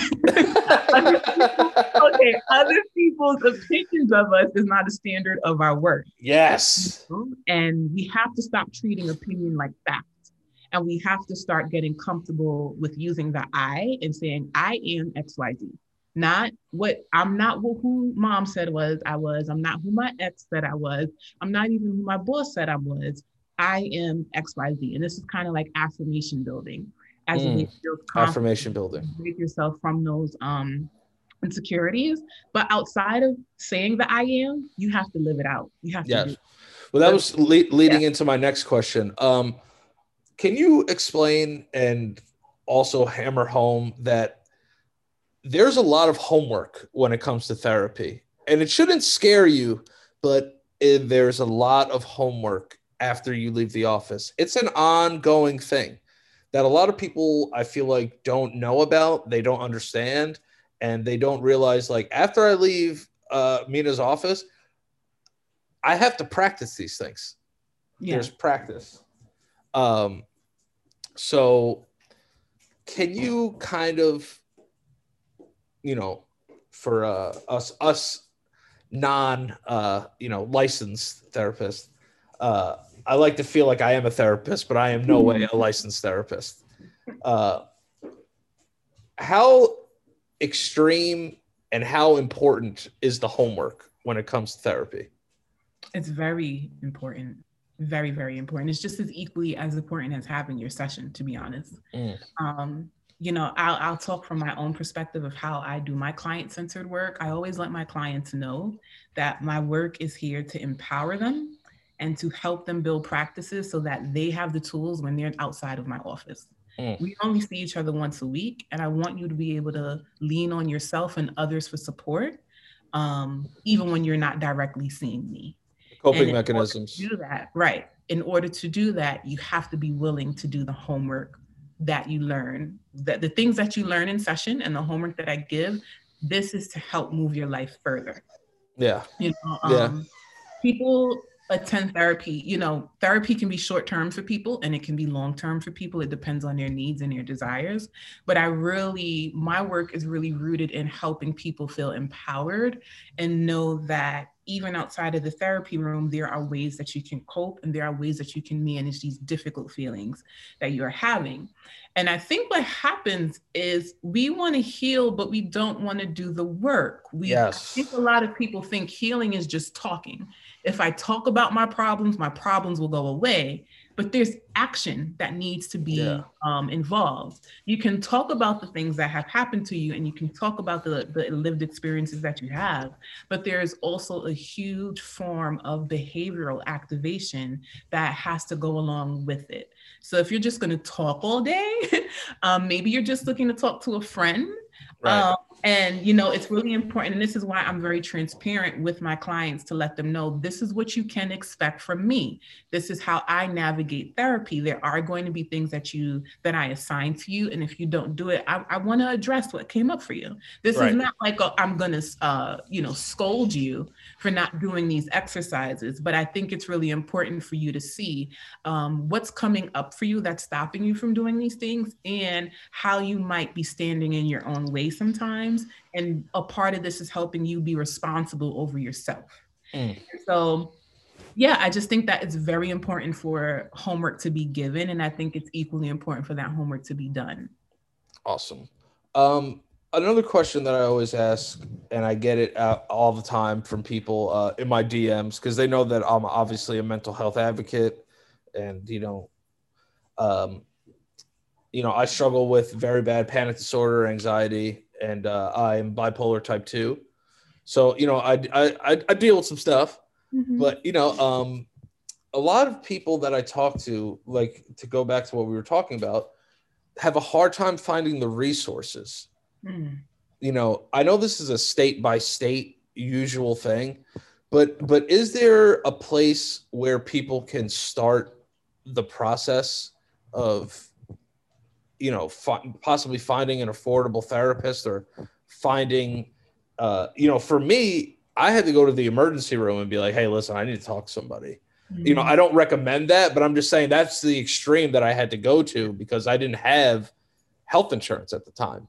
other people, okay, other people's opinions of us is not a standard of our work. Yes. And we have to stop treating opinion like fact. And we have to start getting comfortable with using the I and saying, I am XYZ. Not what I'm not who mom said was I was. I'm not who my ex said I was. I'm not even who my boss said I was. I am XYZ. And this is kind of like affirmation building as mm. you affirmation building. break yourself from those um insecurities. But outside of saying the i am you have to live it out. You have yes. to well that was le- leading yeah. into my next question. Um can you explain and also hammer home that there's a lot of homework when it comes to therapy? And it shouldn't scare you but it, there's a lot of homework after you leave the office. It's an ongoing thing that a lot of people I feel like don't know about, they don't understand, and they don't realize like after I leave uh, Minaa's office, I have to practice these things. Yeah. There's practice. Um, so can you kind of, you know, for uh, us us non uh, you know licensed therapists, uh, I like to feel like I am a therapist, but I am no way a licensed therapist. Uh, how extreme and how important is the homework when it comes to therapy? It's very important. Very, very important. It's just as equally as important as having your session, to be honest. Mm. Um, you know, I'll, I'll talk from my own perspective of how I do my client centered work. I always let my clients know that my work is here to empower them and to help them build practices so that they have the tools when they're outside of my office. Mm. We only see each other once a week, and I want you to be able to lean on yourself and others for support, um, even when you're not directly seeing me. Coping mechanisms. do that, right? In order to do that, you have to be willing to do the homework that you learn. That the things that you learn in session and the homework that I give, this is to help move your life further. Yeah. You know, um, yeah. people attend therapy you know therapy can be short term for people and it can be long term for people. It depends on their needs and their desires. But i really my work is really rooted in helping people feel empowered and know that even outside of the therapy room there are ways that you can cope and there are ways that you can manage these difficult feelings that you're having. And i think what happens is we want to heal but we don't want to do the work. We yes. I think a lot of people think healing is just talking if I talk about my problems, my problems will go away. But there's action that needs to be yeah. um, involved. You can talk about the things that have happened to you and you can talk about the, the lived experiences that you have. But there's also a huge form of behavioral activation that has to go along with it. So if you're just going to talk all day, um, maybe you're just looking to talk to a friend. Right. Um, and you know it's really important and this is why i'm very transparent with my clients to let them know this is what you can expect from me. This is how i navigate therapy. There are going to be things that you that i assign to you and if you don't do it i, I want to address what came up for you. This right. is not like i am going to uh, you know scold you for not doing these exercises but i think it's really important for you to see um, what's coming up for you that's stopping you from doing these things and how you might be standing in your own way sometimes times. And a part of this is helping you be responsible over yourself. Mm. So, yeah, I just think that it's very important for homework to be given. And I think it's equally important for that homework to be done. Awesome. Um, another question that I always ask, and I get it all the time from people uh, in my DMs because they know that I'm obviously a mental health advocate, and you know, um, you know, I struggle with very bad panic disorder, anxiety, and uh, I'm bipolar type two. So you know, I I I deal with some stuff, mm-hmm. but you know, um, a lot of people that I talk to, like to go back to what we were talking about, have a hard time finding the resources. Mm. You know, I know this is a state by state usual thing, but but is there a place where people can start the process of you know, fi- possibly finding an affordable therapist or finding, uh, you know, for me, I had to go to the emergency room and be like, hey, listen, I need to talk to somebody. Mm-hmm. You know, I don't recommend that, but I'm just saying that's the extreme that I had to go to because I didn't have health insurance at the time,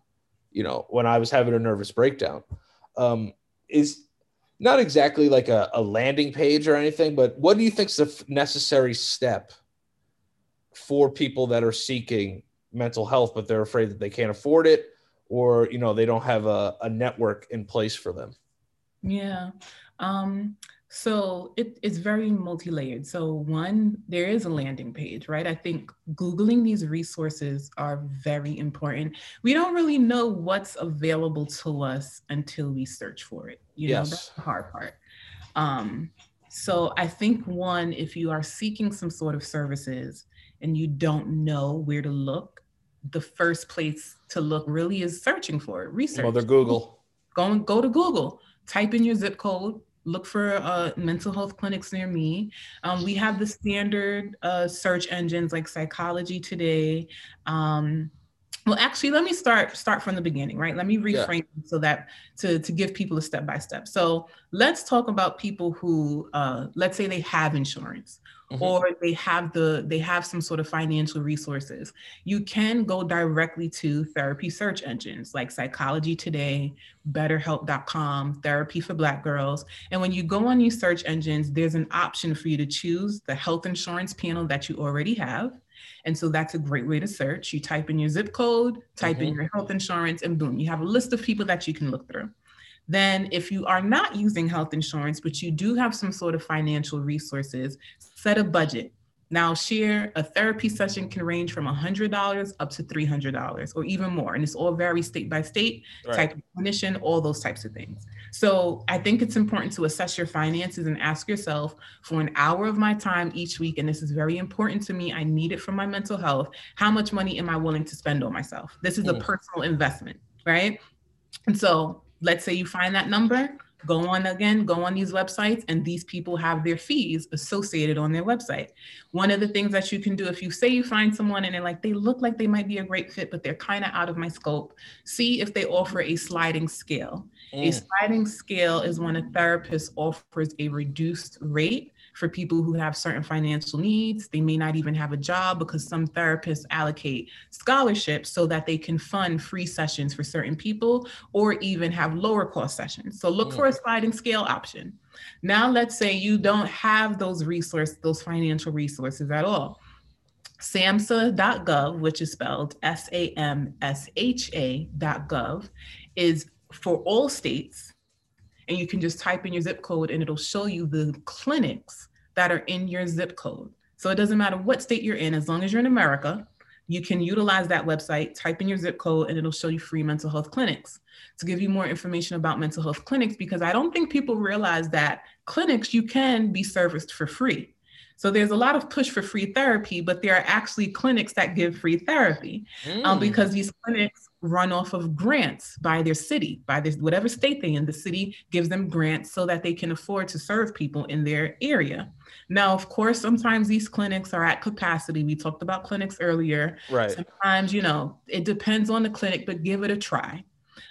you know, when I was having a nervous breakdown. Um, is not exactly like a, a landing page or anything, but what do you think is the necessary step for people that are seeking mental health, but they're afraid that they can't afford it or, you know, they don't have a, a network in place for them. Yeah. Um, so it, it's very multi-layered. So one, there is a landing page, right? I think Googling these resources are very important. We don't really know what's available to us until we search for it. You yes. know, that's the hard part. Um, so I think one, if you are seeking some sort of services and you don't know where to look, the first place to look really is searching for it, research. Mother Google. Go and go to Google, type in your zip code, look for uh, mental health clinics near me. Um, we have the standard uh, search engines like Psychology Today. Um, well actually let me start start from the beginning right let me reframe yeah. so that to to give people a step by step so let's talk about people who uh, let's say they have insurance mm-hmm. or they have the they have some sort of financial resources you can go directly to therapy search engines like psychology today betterhelp.com therapy for black girls and when you go on these search engines there's an option for you to choose the health insurance panel that you already have and so that's a great way to search. You type in your zip code, type mm-hmm. in your health insurance, and boom, you have a list of people that you can look through. Then, if you are not using health insurance, but you do have some sort of financial resources, set a budget. Now, share a therapy session can range from $100 up to $300 or even more. And it's all vary state by state, right. type of clinician, all those types of things. So I think it's important to assess your finances and ask yourself for an hour of my time each week. And this is very important to me. I need it for my mental health. How much money am I willing to spend on myself? This is a mm. personal investment, right? And so let's say you find that number go on again go on these websites and these people have their fees associated on their website one of the things that you can do if you say you find someone and they're like they look like they might be a great fit but they're kind of out of my scope see if they offer a sliding scale mm. a sliding scale is when a therapist offers a reduced rate for people who have certain financial needs. They may not even have a job because some therapists allocate scholarships so that they can fund free sessions for certain people or even have lower cost sessions. So look mm. for a sliding scale option. Now, let's say you don't have those resources, those financial resources at all. SAMHSA.gov, which is spelled S A M S H A.gov, is for all states. And you can just type in your zip code and it'll show you the clinics that are in your zip code. So it doesn't matter what state you're in, as long as you're in America, you can utilize that website, type in your zip code, and it'll show you free mental health clinics to give you more information about mental health clinics because I don't think people realize that clinics you can be serviced for free. So there's a lot of push for free therapy, but there are actually clinics that give free therapy mm. um, because these clinics run off of grants by their city, by this whatever state they in. The city gives them grants so that they can afford to serve people in their area. Now, of course, sometimes these clinics are at capacity. We talked about clinics earlier. Right. Sometimes, you know, it depends on the clinic, but give it a try.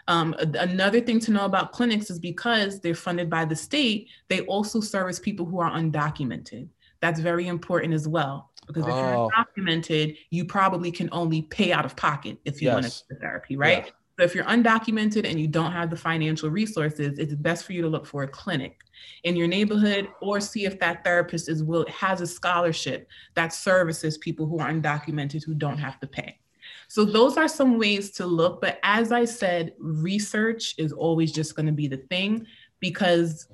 Um, another thing to know about clinics is because they're funded by the state, they also service people who are undocumented. That's very important as well because if oh. you're undocumented, you probably can only pay out of pocket if you yes. want to go to therapy, right? Yeah. So if you're undocumented and you don't have the financial resources, it's best for you to look for a clinic in your neighborhood or see if that therapist is will has a scholarship that services people who are undocumented who don't have to pay. So those are some ways to look, but as I said, research is always just going to be the thing because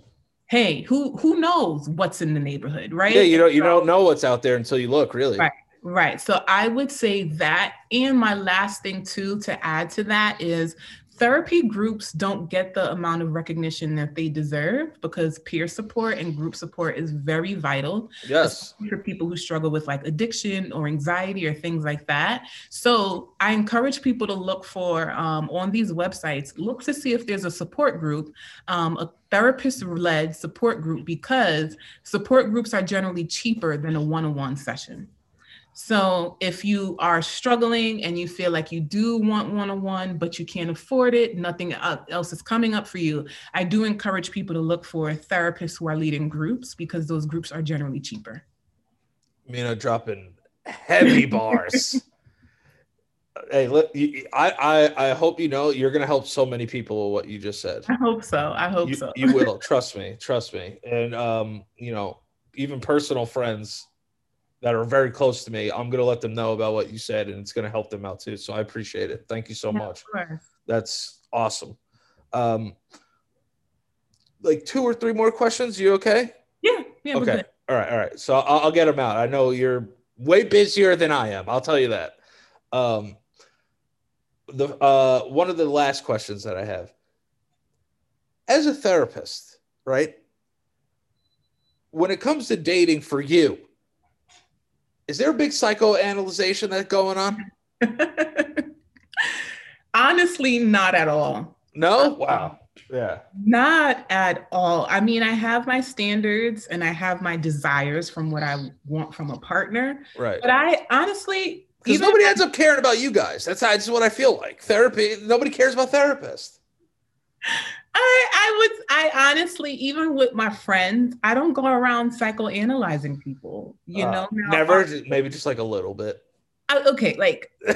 hey, who who knows what's in the neighborhood, right? Yeah, you don't you don't know what's out there until you look, really. Right. Right. So I would say that. And my last thing, too, to add to that is therapy groups don't get the amount of recognition that they deserve because peer support and group support is very vital. Yes. For people who struggle with like addiction or anxiety or things like that. So I encourage people to look for um, on these websites, look to see if there's a support group, um, a therapist led support group, because support groups are generally cheaper than a one on one session. So if you are struggling and you feel like you do want one on one, but you can't afford it, nothing else is coming up for you, I do encourage people to look for therapists who are leading groups because those groups are generally cheaper. Minaa dropping heavy bars. hey, look, I, I, I hope you know you're going to help so many people with what you just said. I hope so. I hope you, so. you will. Trust me. Trust me. And, um, you know, even personal friends that are very close to me, I'm going to let them know about what you said and it's going to help them out too. So I appreciate it. Thank you so yeah, much. That's awesome. Um, like two or three more questions. You okay? Yeah. yeah okay. All right. All right. So I'll, I'll, get them out. I know you're way busier than I am. I'll tell you that. Um, the uh, one of the last questions that I have as a therapist, right? When it comes to dating for you, is there a big psychoanalyzation that's going on? Honestly, not at all. No? Uh, wow. Yeah. Not at all. I mean, I have my standards and I have my desires from what I want from a partner. Right. But I honestly, Because nobody ends up caring about you guys. That's how that's what I feel like. Therapy, nobody cares about therapists. I, I would, I honestly, even with my friends, I don't go around psychoanalyzing people. You Uh, know, now, never, I- maybe just like a little bit. I- okay, like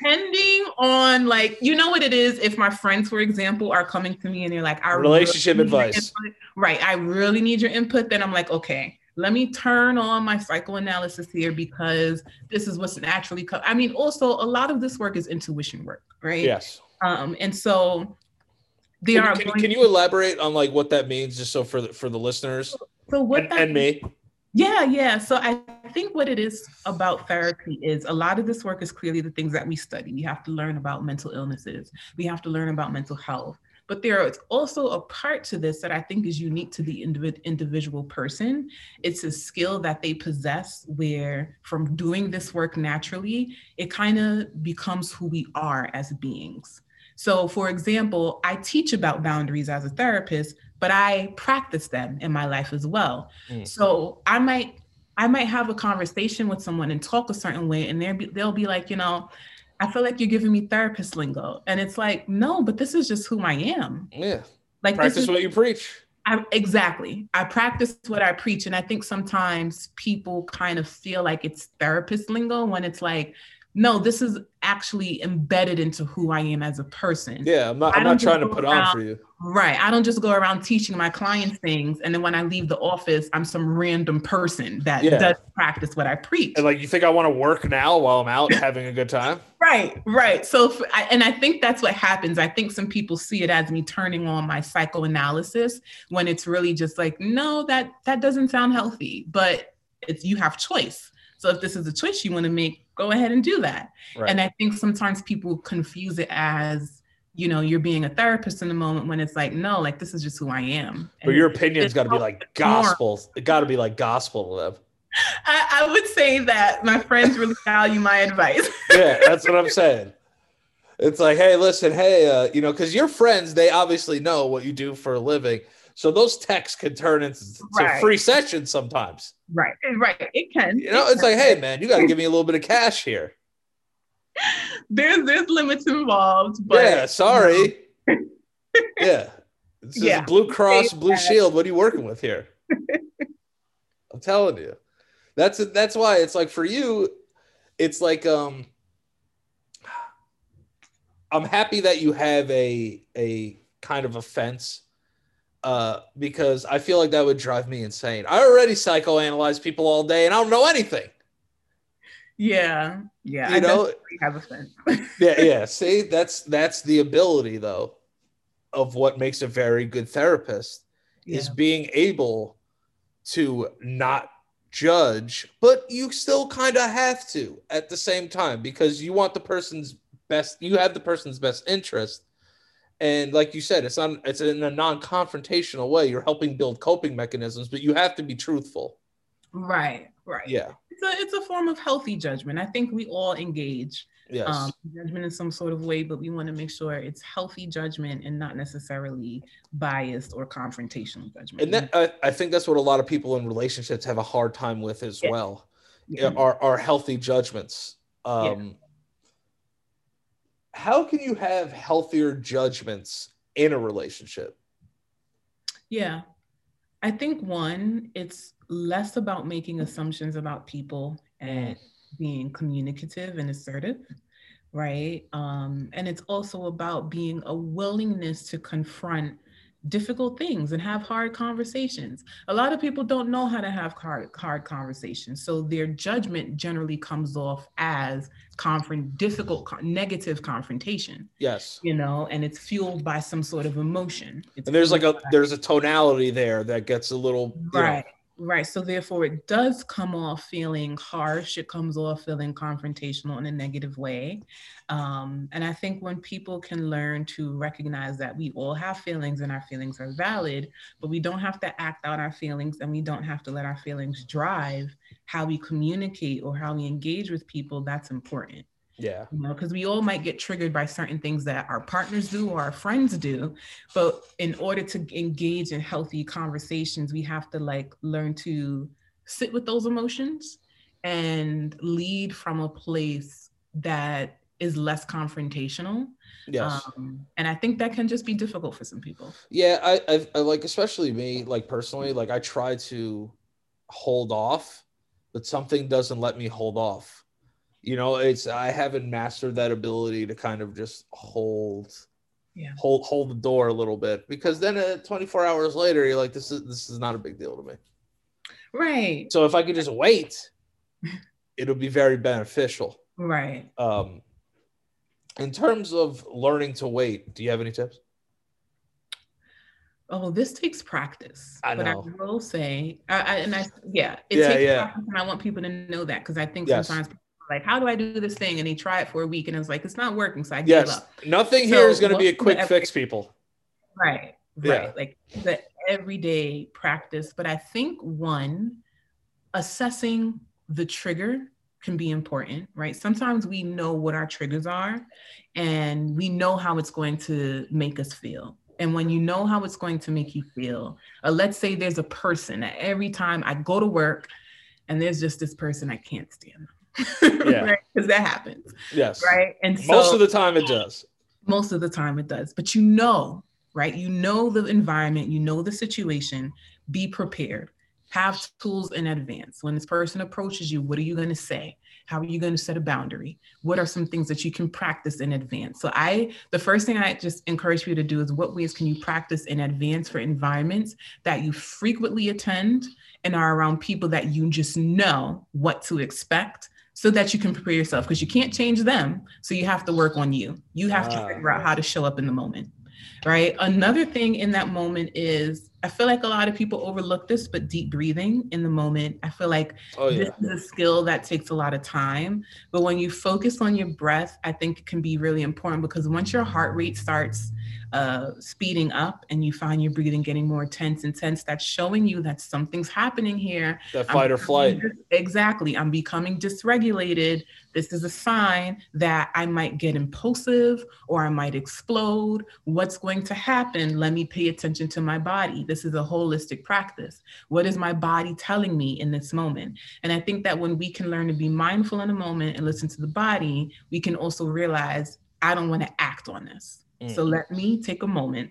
depending on like, you know what it is. If my friends, for example, are coming to me and they're like, "I Relationship need your advice. input," right? I really need your input. Then I'm like, okay, let me turn on my psychoanalysis here because this is what's naturally. Co- I mean, also a lot of this work is intuition work, right? Yes. Um, and so they Can, are. can, can you elaborate on like what that means, just so for the, for the listeners so what and, that and me? Yeah, yeah. So I think what it is about therapy is a lot of this work is clearly the things that we study. We have to learn about mental illnesses, we have to learn about mental health. But there is also a part to this that I think is unique to the individ- individual person. It's a skill that they possess where, from doing this work naturally, it kind of becomes who we are as beings. So, for example, I teach about boundaries as a therapist, but I practice them in my life as well. Mm. So I might I might have a conversation with someone and talk a certain way, and they'll be, they'll be like, you know, I feel like you're giving me therapist lingo, and it's like, no, but this is just who I am. Yeah. Like this Practice is what you preach. I, exactly. I practice what I preach, and I think sometimes people kind of feel like it's therapist lingo when it's like, no, this is actually embedded into who I am as a person. Yeah. I'm not, I I'm don't trying to put go on for you. Right. I don't just go around teaching my clients things, and then when I leave the office, I'm some random person that Yeah. does practice what I preach. And like, you think I want to work now while I'm out having a good time? Right, right. So, f I and I think that's what happens. I think some people see it as me turning on my psychoanalysis when it's really just like, no, that that doesn't sound healthy. But it's you have choice. So if this is a choice you want to make, go ahead and do that. Right. And I think sometimes people confuse it as, you know, you're being a therapist in the moment when it's like, no, like this is just who I am. But And your opinion's got to be like gospel. It got to be like gospel to them. I, I would say that my friends really value my advice. Yeah, that's what I'm saying. It's like, hey, listen, hey, uh, you know, because your friends, they obviously know what you do for a living. So those texts can turn into Right. free sessions sometimes. right, right. It can. You know, It it's can. like, hey, man, you got to give me a little bit of cash here. there's there's limits involved, but yeah, sorry. yeah. This is Yeah. Blue Cross, Blue. Shield. What are you working with here? I'm telling you. That's that's why it's like for you, it's like um I'm happy that you have a a kind of offense uh because I feel like that would drive me insane. I already psychoanalyze people all day and I don't know anything. Yeah, yeah. You I know, have a sense. yeah yeah see that's that's the ability though of what makes a very good therapist yeah. is being able to not judge but you still kind of have to at the same time because you want the person's best you have the person's best interest and like you said it's not it's in a non-confrontational way you're helping build coping mechanisms but you have to be truthful right, right. yeah It's a it's a form of healthy judgment. I think we all engage yes um, judgment in some sort of way, but we want to make sure it's healthy judgment and not necessarily biased or confrontational judgment. and that I, I think that's what a lot of people in relationships have a hard time with as Yeah. well Yeah. are, are healthy judgments. Um, How can you have healthier judgments in a relationship? Yeah. I think one, it's less about making assumptions about people and being communicative and assertive, right? Um, and it's also about being a willingness to confront difficult things and have hard conversations. A lot of people don't know how to have hard, hard conversations. So their judgment generally comes off as confront difficult, negative confrontation, Yes. you know, and it's fueled by some sort of emotion. It's And there's like a there's a tonality there that gets a little you know, right so therefore it does come off feeling harsh it comes off feeling confrontational in a negative way um, and i think when people can learn to recognize that we all have feelings and our feelings are valid but we don't have to act out our feelings and we don't have to let our feelings drive how we communicate or how we engage with people that's important yeah. you know because we all might get triggered by certain things that our partners do or our friends do but in order to engage in healthy conversations we have to like learn to sit with those emotions and lead from a place that is less confrontational. Yes. Um, and I think that can just be difficult for some people. Yeah, I, I, I like especially me, like personally, like I try to hold off, but something doesn't let me hold off. You know, it's I haven't mastered that ability to kind of just hold Yeah. hold hold the door a little bit because then uh, 24 hours later you're like this is this is not a big deal to me. Right. So if I could just wait, it'll be very beneficial. Right. Um in terms of learning to wait, do you have any tips? Oh, this takes practice. I But. I will say, I, I, and I, yeah, it Yeah, takes yeah. practice, and I want people to know that because I think Yes. sometimes people like, how do I do this thing? And he tried it for a week, and it's like it's not working, so I gave Yes. up. Nothing So here is going to be a quick effort? fix, people. Right. Yeah. Right. Like the everyday practice. But I think one, assessing the trigger can be important, right? Sometimes we know what our triggers are and we know how it's going to make us feel. And when you know how it's going to make you feel, uh, let's say there's a person that every time I go to work and there's just this person I can't stand. Yeah. Because that happens. Yes. Right. And so Most of the time it does. most of the time it does but you know right you know the environment you know the situation be prepared have tools in advance when this person approaches you what are you going to say how are you going to set a boundary what are some things that you can practice in advance so i the first thing i just encourage you to do is what ways can you practice in advance for environments that you frequently attend and are around people that you just know what to expect so that you can prepare yourself because you can't change them so you have to work on you. You have Ah, to figure out how to show up in the moment right? Another thing in that moment is i feel like a lot of people overlook this but deep breathing in the moment i feel like Oh yeah. this is a skill that takes a lot of time but when you focus on your breath i think it can be really important because once your heart rate starts uh, speeding up and you find your breathing getting more tense and tense that's showing you that something's happening here That I'm fight or flight. dis- Exactly. I'm becoming dysregulated. This is a sign that I might get impulsive or I might explode. What's going to happen? Let me pay attention to my body. This is a holistic practice. What is my body telling me in this moment? And I think that when we can learn to be mindful in a moment and listen to the body, we can also realize I don't want to act on this. So Mm. let me take a moment.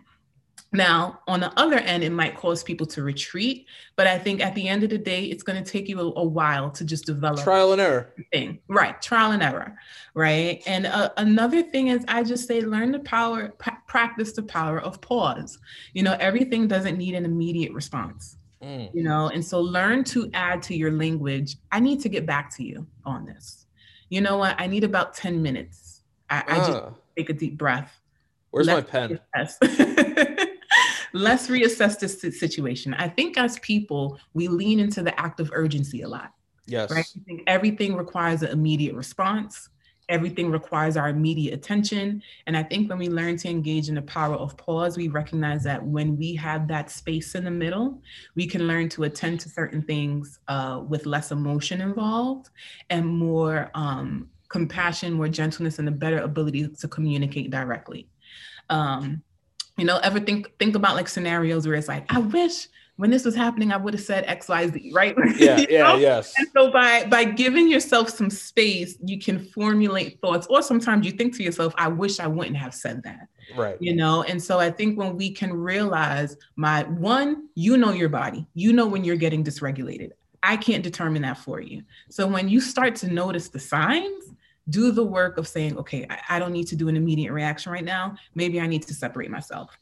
Now, on the other end, it might cause people to retreat, but I think at the end of the day, it's going to take you a, a while to just develop Trial and error. thing. Right. Trial and error. Right. And uh, another thing is, I just say, learn the power, pra- practice the power of pause. You know, everything doesn't need an immediate response, Mm. you know, and so learn to add to your language. I need to get back to you on this. You know what? I need about 10 minutes. I, I just Ah, take a deep breath. Where's my Let's pen? reassess. Let's reassess this situation. I think as people, we lean into the act of urgency a lot, Yes. right? We think everything requires an immediate response. Everything requires our immediate attention. And I think when we learn to engage in the power of pause, we recognize that when we have that space in the middle, we can learn to attend to certain things uh, with less emotion involved and more um, compassion, more gentleness, and a better ability to communicate directly. Um, you know, ever think think about like scenarios where it's like, I wish when this was happening, I would have said X, Y, Z, right? Yeah, You yeah, know? yes. And so by by giving yourself some space, you can formulate thoughts, or sometimes you think to yourself, I wish I wouldn't have said that Right. you know and so i think when we can realize my one you know your body you know when you're getting dysregulated i can't determine that for you so when you start to notice the signs do the work of saying okay i, I don't need to do an immediate reaction right now maybe i need to separate myself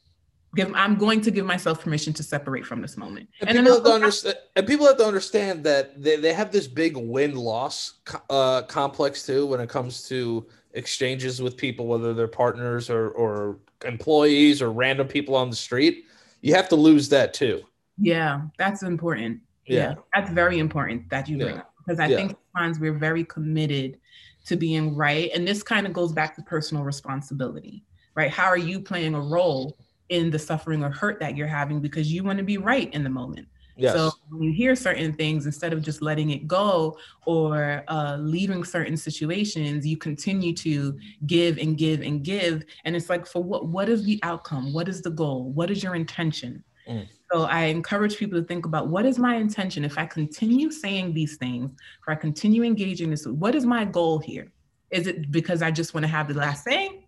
give i'm going to give myself permission to separate from this moment And, then people have to understand. And people have to understand that they, they have this big win loss uh, complex too when it comes to exchanges with people, whether they're partners or or employees or random people on the street. You have to lose that too. yeah that's important Yeah. that's very important that you bring Yeah. up because I Yeah. think sometimes we're very committed to being right. And this kind of goes back to personal responsibility, right? How are you playing a role in the suffering or hurt that you're having because you want to be right in the moment? Yes. So when you hear certain things, instead of just letting it go or uh, leaving certain situations, you continue to give and give and give. And it's like, for what? What is the outcome? What is the goal? What is your intention? Mm. So I encourage people to think about what is my intention? If I continue saying these things, if I continue engaging this, what is my goal here? Is it because I just want to have the last say?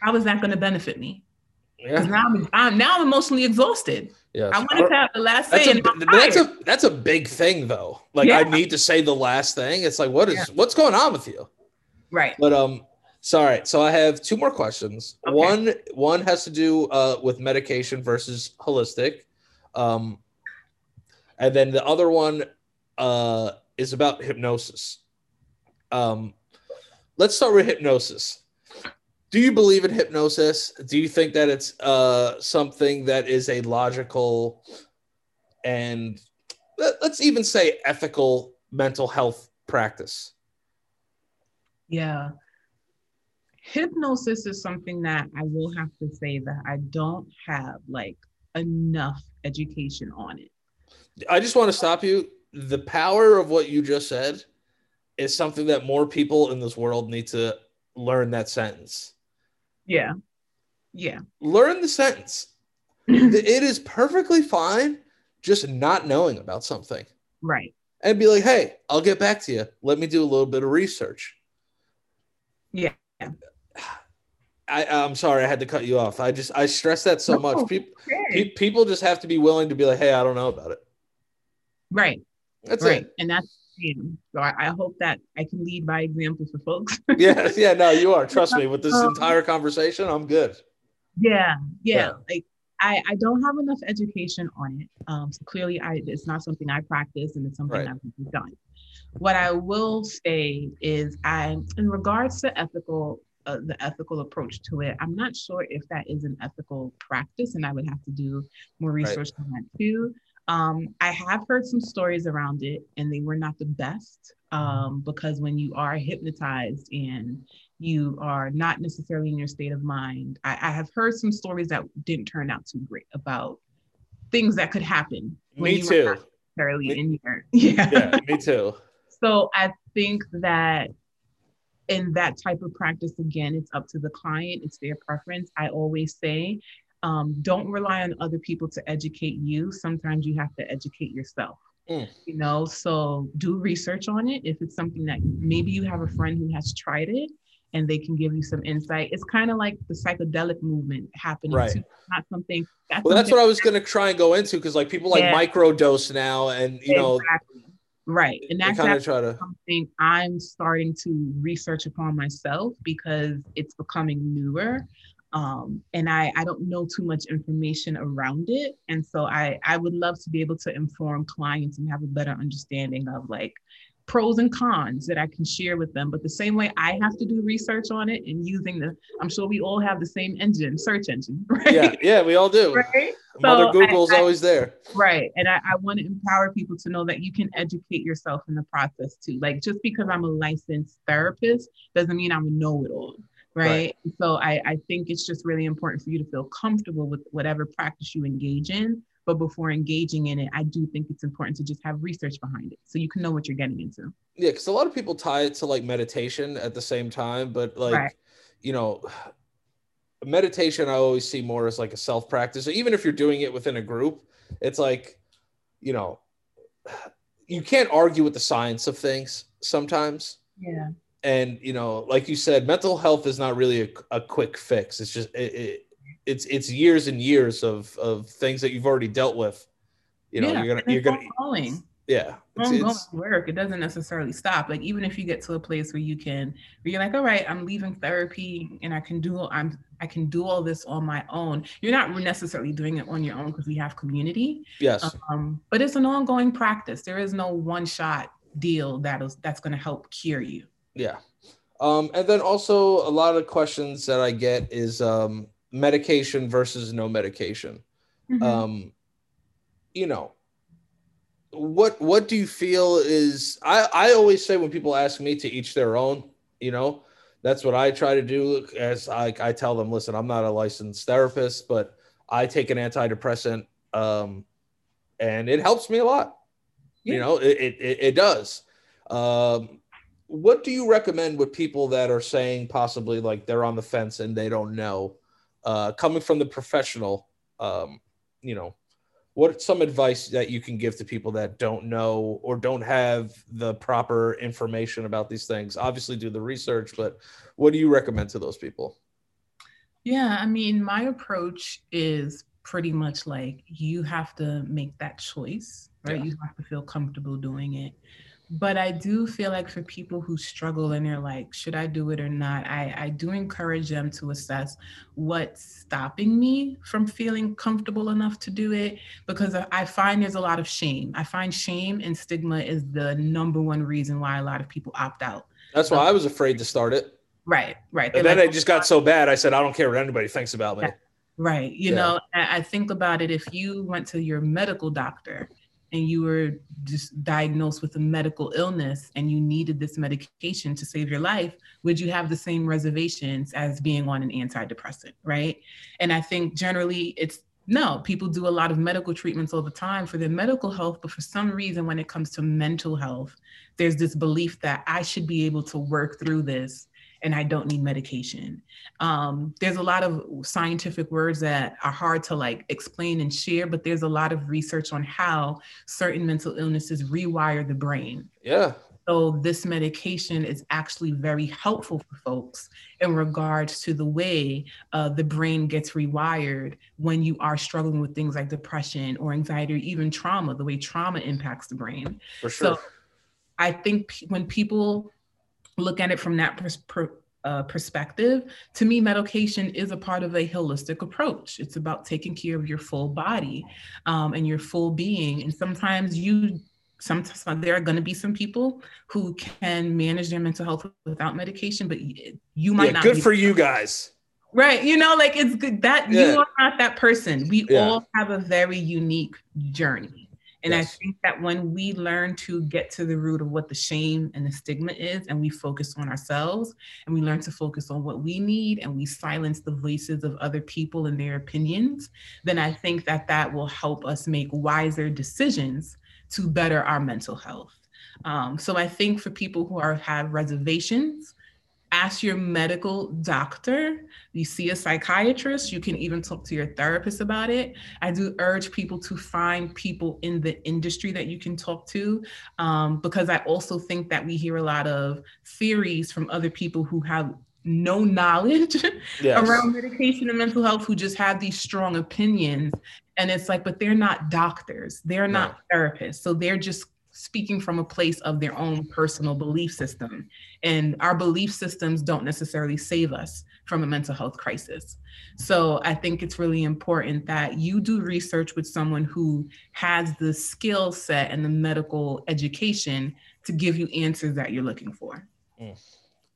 How is that going to benefit me? Yeah. Now I'm, I'm now I'm emotionally exhausted. Yes. I wanted to have the last That's say. a, and I'm but that's a that's a big thing though. Like I need to say the last thing. It's like what is Yeah. what's going on with you? right. But um, sorry. So I have two more questions. Okay. One one has to do uh, with medication versus holistic, um, and then the other one uh, is about hypnosis. Um, let's start with hypnosis. Do you believe in hypnosis? Do you think that it's uh, something that is a logical and let- let's even say ethical mental health practice? Yeah. Hypnosis is something that I will have to say that I don't have like enough education on it. I just want to stop you. The power of what you just said is something that more people in this world need to learn that sentence. Yeah. Yeah. Learn the sentence. It is perfectly fine just not knowing about something right. and be like, hey, I'll get back to you. Let me do a little bit of research. Yeah. I, I'm sorry, I had to cut you off. I just I stress that so No. much. People Okay. people just have to be willing to be like, hey, I don't know about it. Right. That's right. it. And that's you. So I, I hope that I can lead by example for folks. Yeah, yeah, no, you are. Trust me. With this Um, entire conversation, I'm good. yeah, yeah. Yeah. Like I, I don't have enough education on it. Um, so clearly, I it's not something I practice, and it's something Right. I've done. What I will say is, I, in regards to ethical, uh, the ethical approach to it, I'm not sure if that is an ethical practice, and I would have to do more Right. research on that too. Um, I have heard some stories around it, and they were not the best um, because when you are hypnotized and you are not necessarily in your state of mind, I, I have heard some stories that didn't turn out too great about things that could happen Me too. necessarily Me- in your yeah. Yeah, me too. So I think that in that type of practice, again, it's up to the client, it's their preference. I always say, um, don't rely on other people to educate you. Sometimes you have to educate yourself. Mm. You know, so do research on it. If it's something that maybe you have a friend who has tried it and they can give you some insight. It's kind of like the psychedelic movement happening Right. too. Not something that's Well, that's what I was going to try and go into because like people like Yeah. microdose now, and you know, Exactly. Right. And that's kind of actually try to. something I'm starting to research upon myself because it's becoming newer. Um, and I, I don't know too much information around it. And so I, I would love to be able to inform clients and have a better understanding of like pros and cons that I can share with them. But the same way I have to do research on it and using the, I'm sure we all have the same engine, search engine, right? Yeah, yeah, we all do. Right. Mother So I- Google's I- always there. Right. And I, I want to empower people to know that you can educate yourself in the process too. Like just because I'm a licensed therapist doesn't mean I'm a know-it-all. Right. So I, I think it's just really important for you to feel comfortable with whatever practice you engage in. But before engaging in it, I do think it's important to just have research behind it so you can know what you're getting into. Yeah, because a lot of people tie it to like meditation at the same time, but like, Right. you know, meditation I always see more as like a self practice. So even if you're doing it within a group, it's like, you know, you can't argue with the science of things sometimes. Yeah. and you know like you said mental health is not really a, a quick fix it's just it, it, it's it's years and years of of things that you've already dealt with you know yeah. you're gonna you're gonna yeah it's, it's work. It doesn't necessarily stop. Like even if you get to a place where you can, where you're like, all right, I'm leaving therapy and I can do, I'm, I can do all this on my own. You're not necessarily doing it on your own because we have community. yes Um, but it's an ongoing practice. There is no one shot deal that is that's going to help cure you. yeah um and then also a lot of questions that i get is um medication versus no medication. Mm-hmm. um you know what what do you feel is i i always say when people ask me to each their own you know that's what i try to do as i i tell them listen i'm not a licensed therapist but i take an antidepressant um and it helps me a lot. You know it, it it it does. Um what do you recommend with people that are saying possibly like they're on the fence and they don't know uh coming from the professional um you know What's some advice that you can give to people that don't know or don't have the proper information about these things? Obviously, do the research, but what do you recommend to those people? Yeah, I mean, my approach is pretty much like you have to make that choice, right? Yeah. You have to feel comfortable doing it. But I do feel like for people who struggle and they're like, should I do it or not? I, I do encourage them to assess what's stopping me from feeling comfortable enough to do it because I find there's a lot of shame. I find shame and stigma is the number one reason why a lot of people opt out. That's why I was afraid to start it. Right, right. And then like, it just got so bad. I said, I don't care what anybody thinks about me. Right. You yeah. know, I think about it. If you went to your medical doctor and you were just diagnosed with a medical illness and you needed this medication to save your life, would you have the same reservations as being on an antidepressant? Right. And I think generally it's no, people do a lot of medical treatments all the time for their medical health, but for some reason, when it comes to mental health, there's this belief that I should be able to work through this and I don't need medication. Um, there's a lot of scientific words that are hard to like explain and share, but there's a lot of research on how certain mental illnesses rewire the brain. Yeah. So this medication is actually very helpful for folks in regards to the way uh, the brain gets rewired when you are struggling with things like depression or anxiety or even trauma, the way trauma impacts the brain. For sure. So I think p- when people look at it from that pers- per, uh, perspective, to me, medication is a part of a holistic approach. It's about taking care of your full body um, and your full being. And sometimes you, sometimes there are going to be some people who can manage their mental health without medication, but you might yeah, not. Good for you guys. Right. You know, like it's good that yeah. you are not that person. We yeah. all have a very unique journey. And yes. I think that when we learn to get to the root of what the shame and the stigma is, and we focus on ourselves and we learn to focus on what we need and we silence the voices of other people and their opinions, then I think that that will help us make wiser decisions to better our mental health. Um, so I think for people who are have reservations, ask your medical doctor. You see a psychiatrist. You can even talk to your therapist about it. I do urge people to find people in the industry that you can talk to um, because I also think that we hear a lot of theories from other people who have no knowledge yes. around medication and mental health who just have these strong opinions. And it's like, but they're not doctors, they're no. not therapists. So they're just speaking from a place of their own personal belief system. And our belief systems don't necessarily save us from a mental health crisis. So I think it's really important that you do research with someone who has the skill set and the medical education to give you answers that you're looking for. Mm.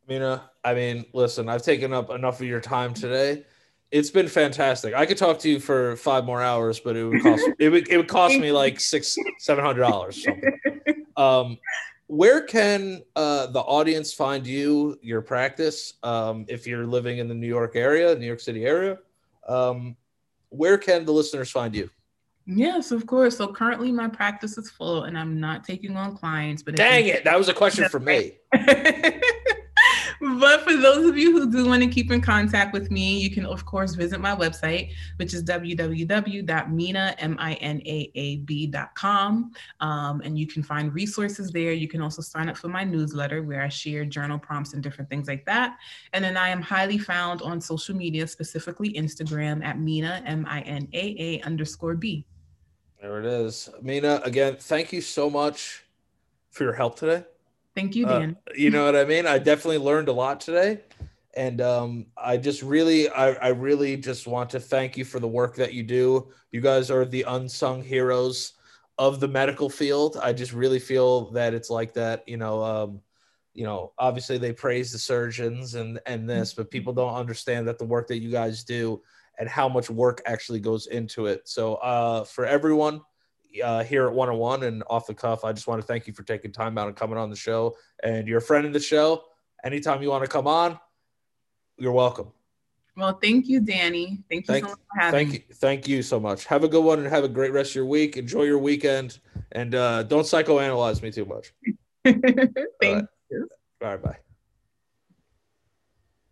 Minaa, I mean, listen, I've taken up enough of your time today it's been fantastic. I could talk to you for five more hours, but it would cost it would it would cost me like six seven hundred dollars. Um, where can uh, the audience find you, your practice? Um, if you're living in the New York area, New York City area, um, where can the listeners find you? Yes, of course. So currently my practice is full and I'm not taking on clients. But dang it, that was a question for me. but for those of you who do want to keep in contact with me, you can, of course, visit my website, which is www.minaab.com. Um, and you can find resources there. You can also sign up for my newsletter where I share journal prompts and different things like that. And then I am highly found on social media, specifically Instagram at Minaa, M I N A A underscore B. There it is. Minaa, again, thank you so much for your help today. Thank you, uh, Dan. Uh, you know what I mean? I definitely learned a lot today. And um, I just really, I, I really just want to thank you for the work that you do. You guys are the unsung heroes of the medical field. I just really feel that it's like that, you know, um, you know, obviously they praise the surgeons and and this, but people don't understand that the work that you guys do and how much work actually goes into it. So uh, for everyone, uh, here at 101 and off the cuff, I just want to thank you for taking time out and coming on the show. And you're a friend of the show. Anytime you want to come on, you're welcome. Well, thank you, Danny. Thank you thank, so much for having thank me. You, thank you so much. Have a good one and have a great rest of your week. Enjoy your weekend and uh, don't psychoanalyze me too much. thank All right. you. All right, bye.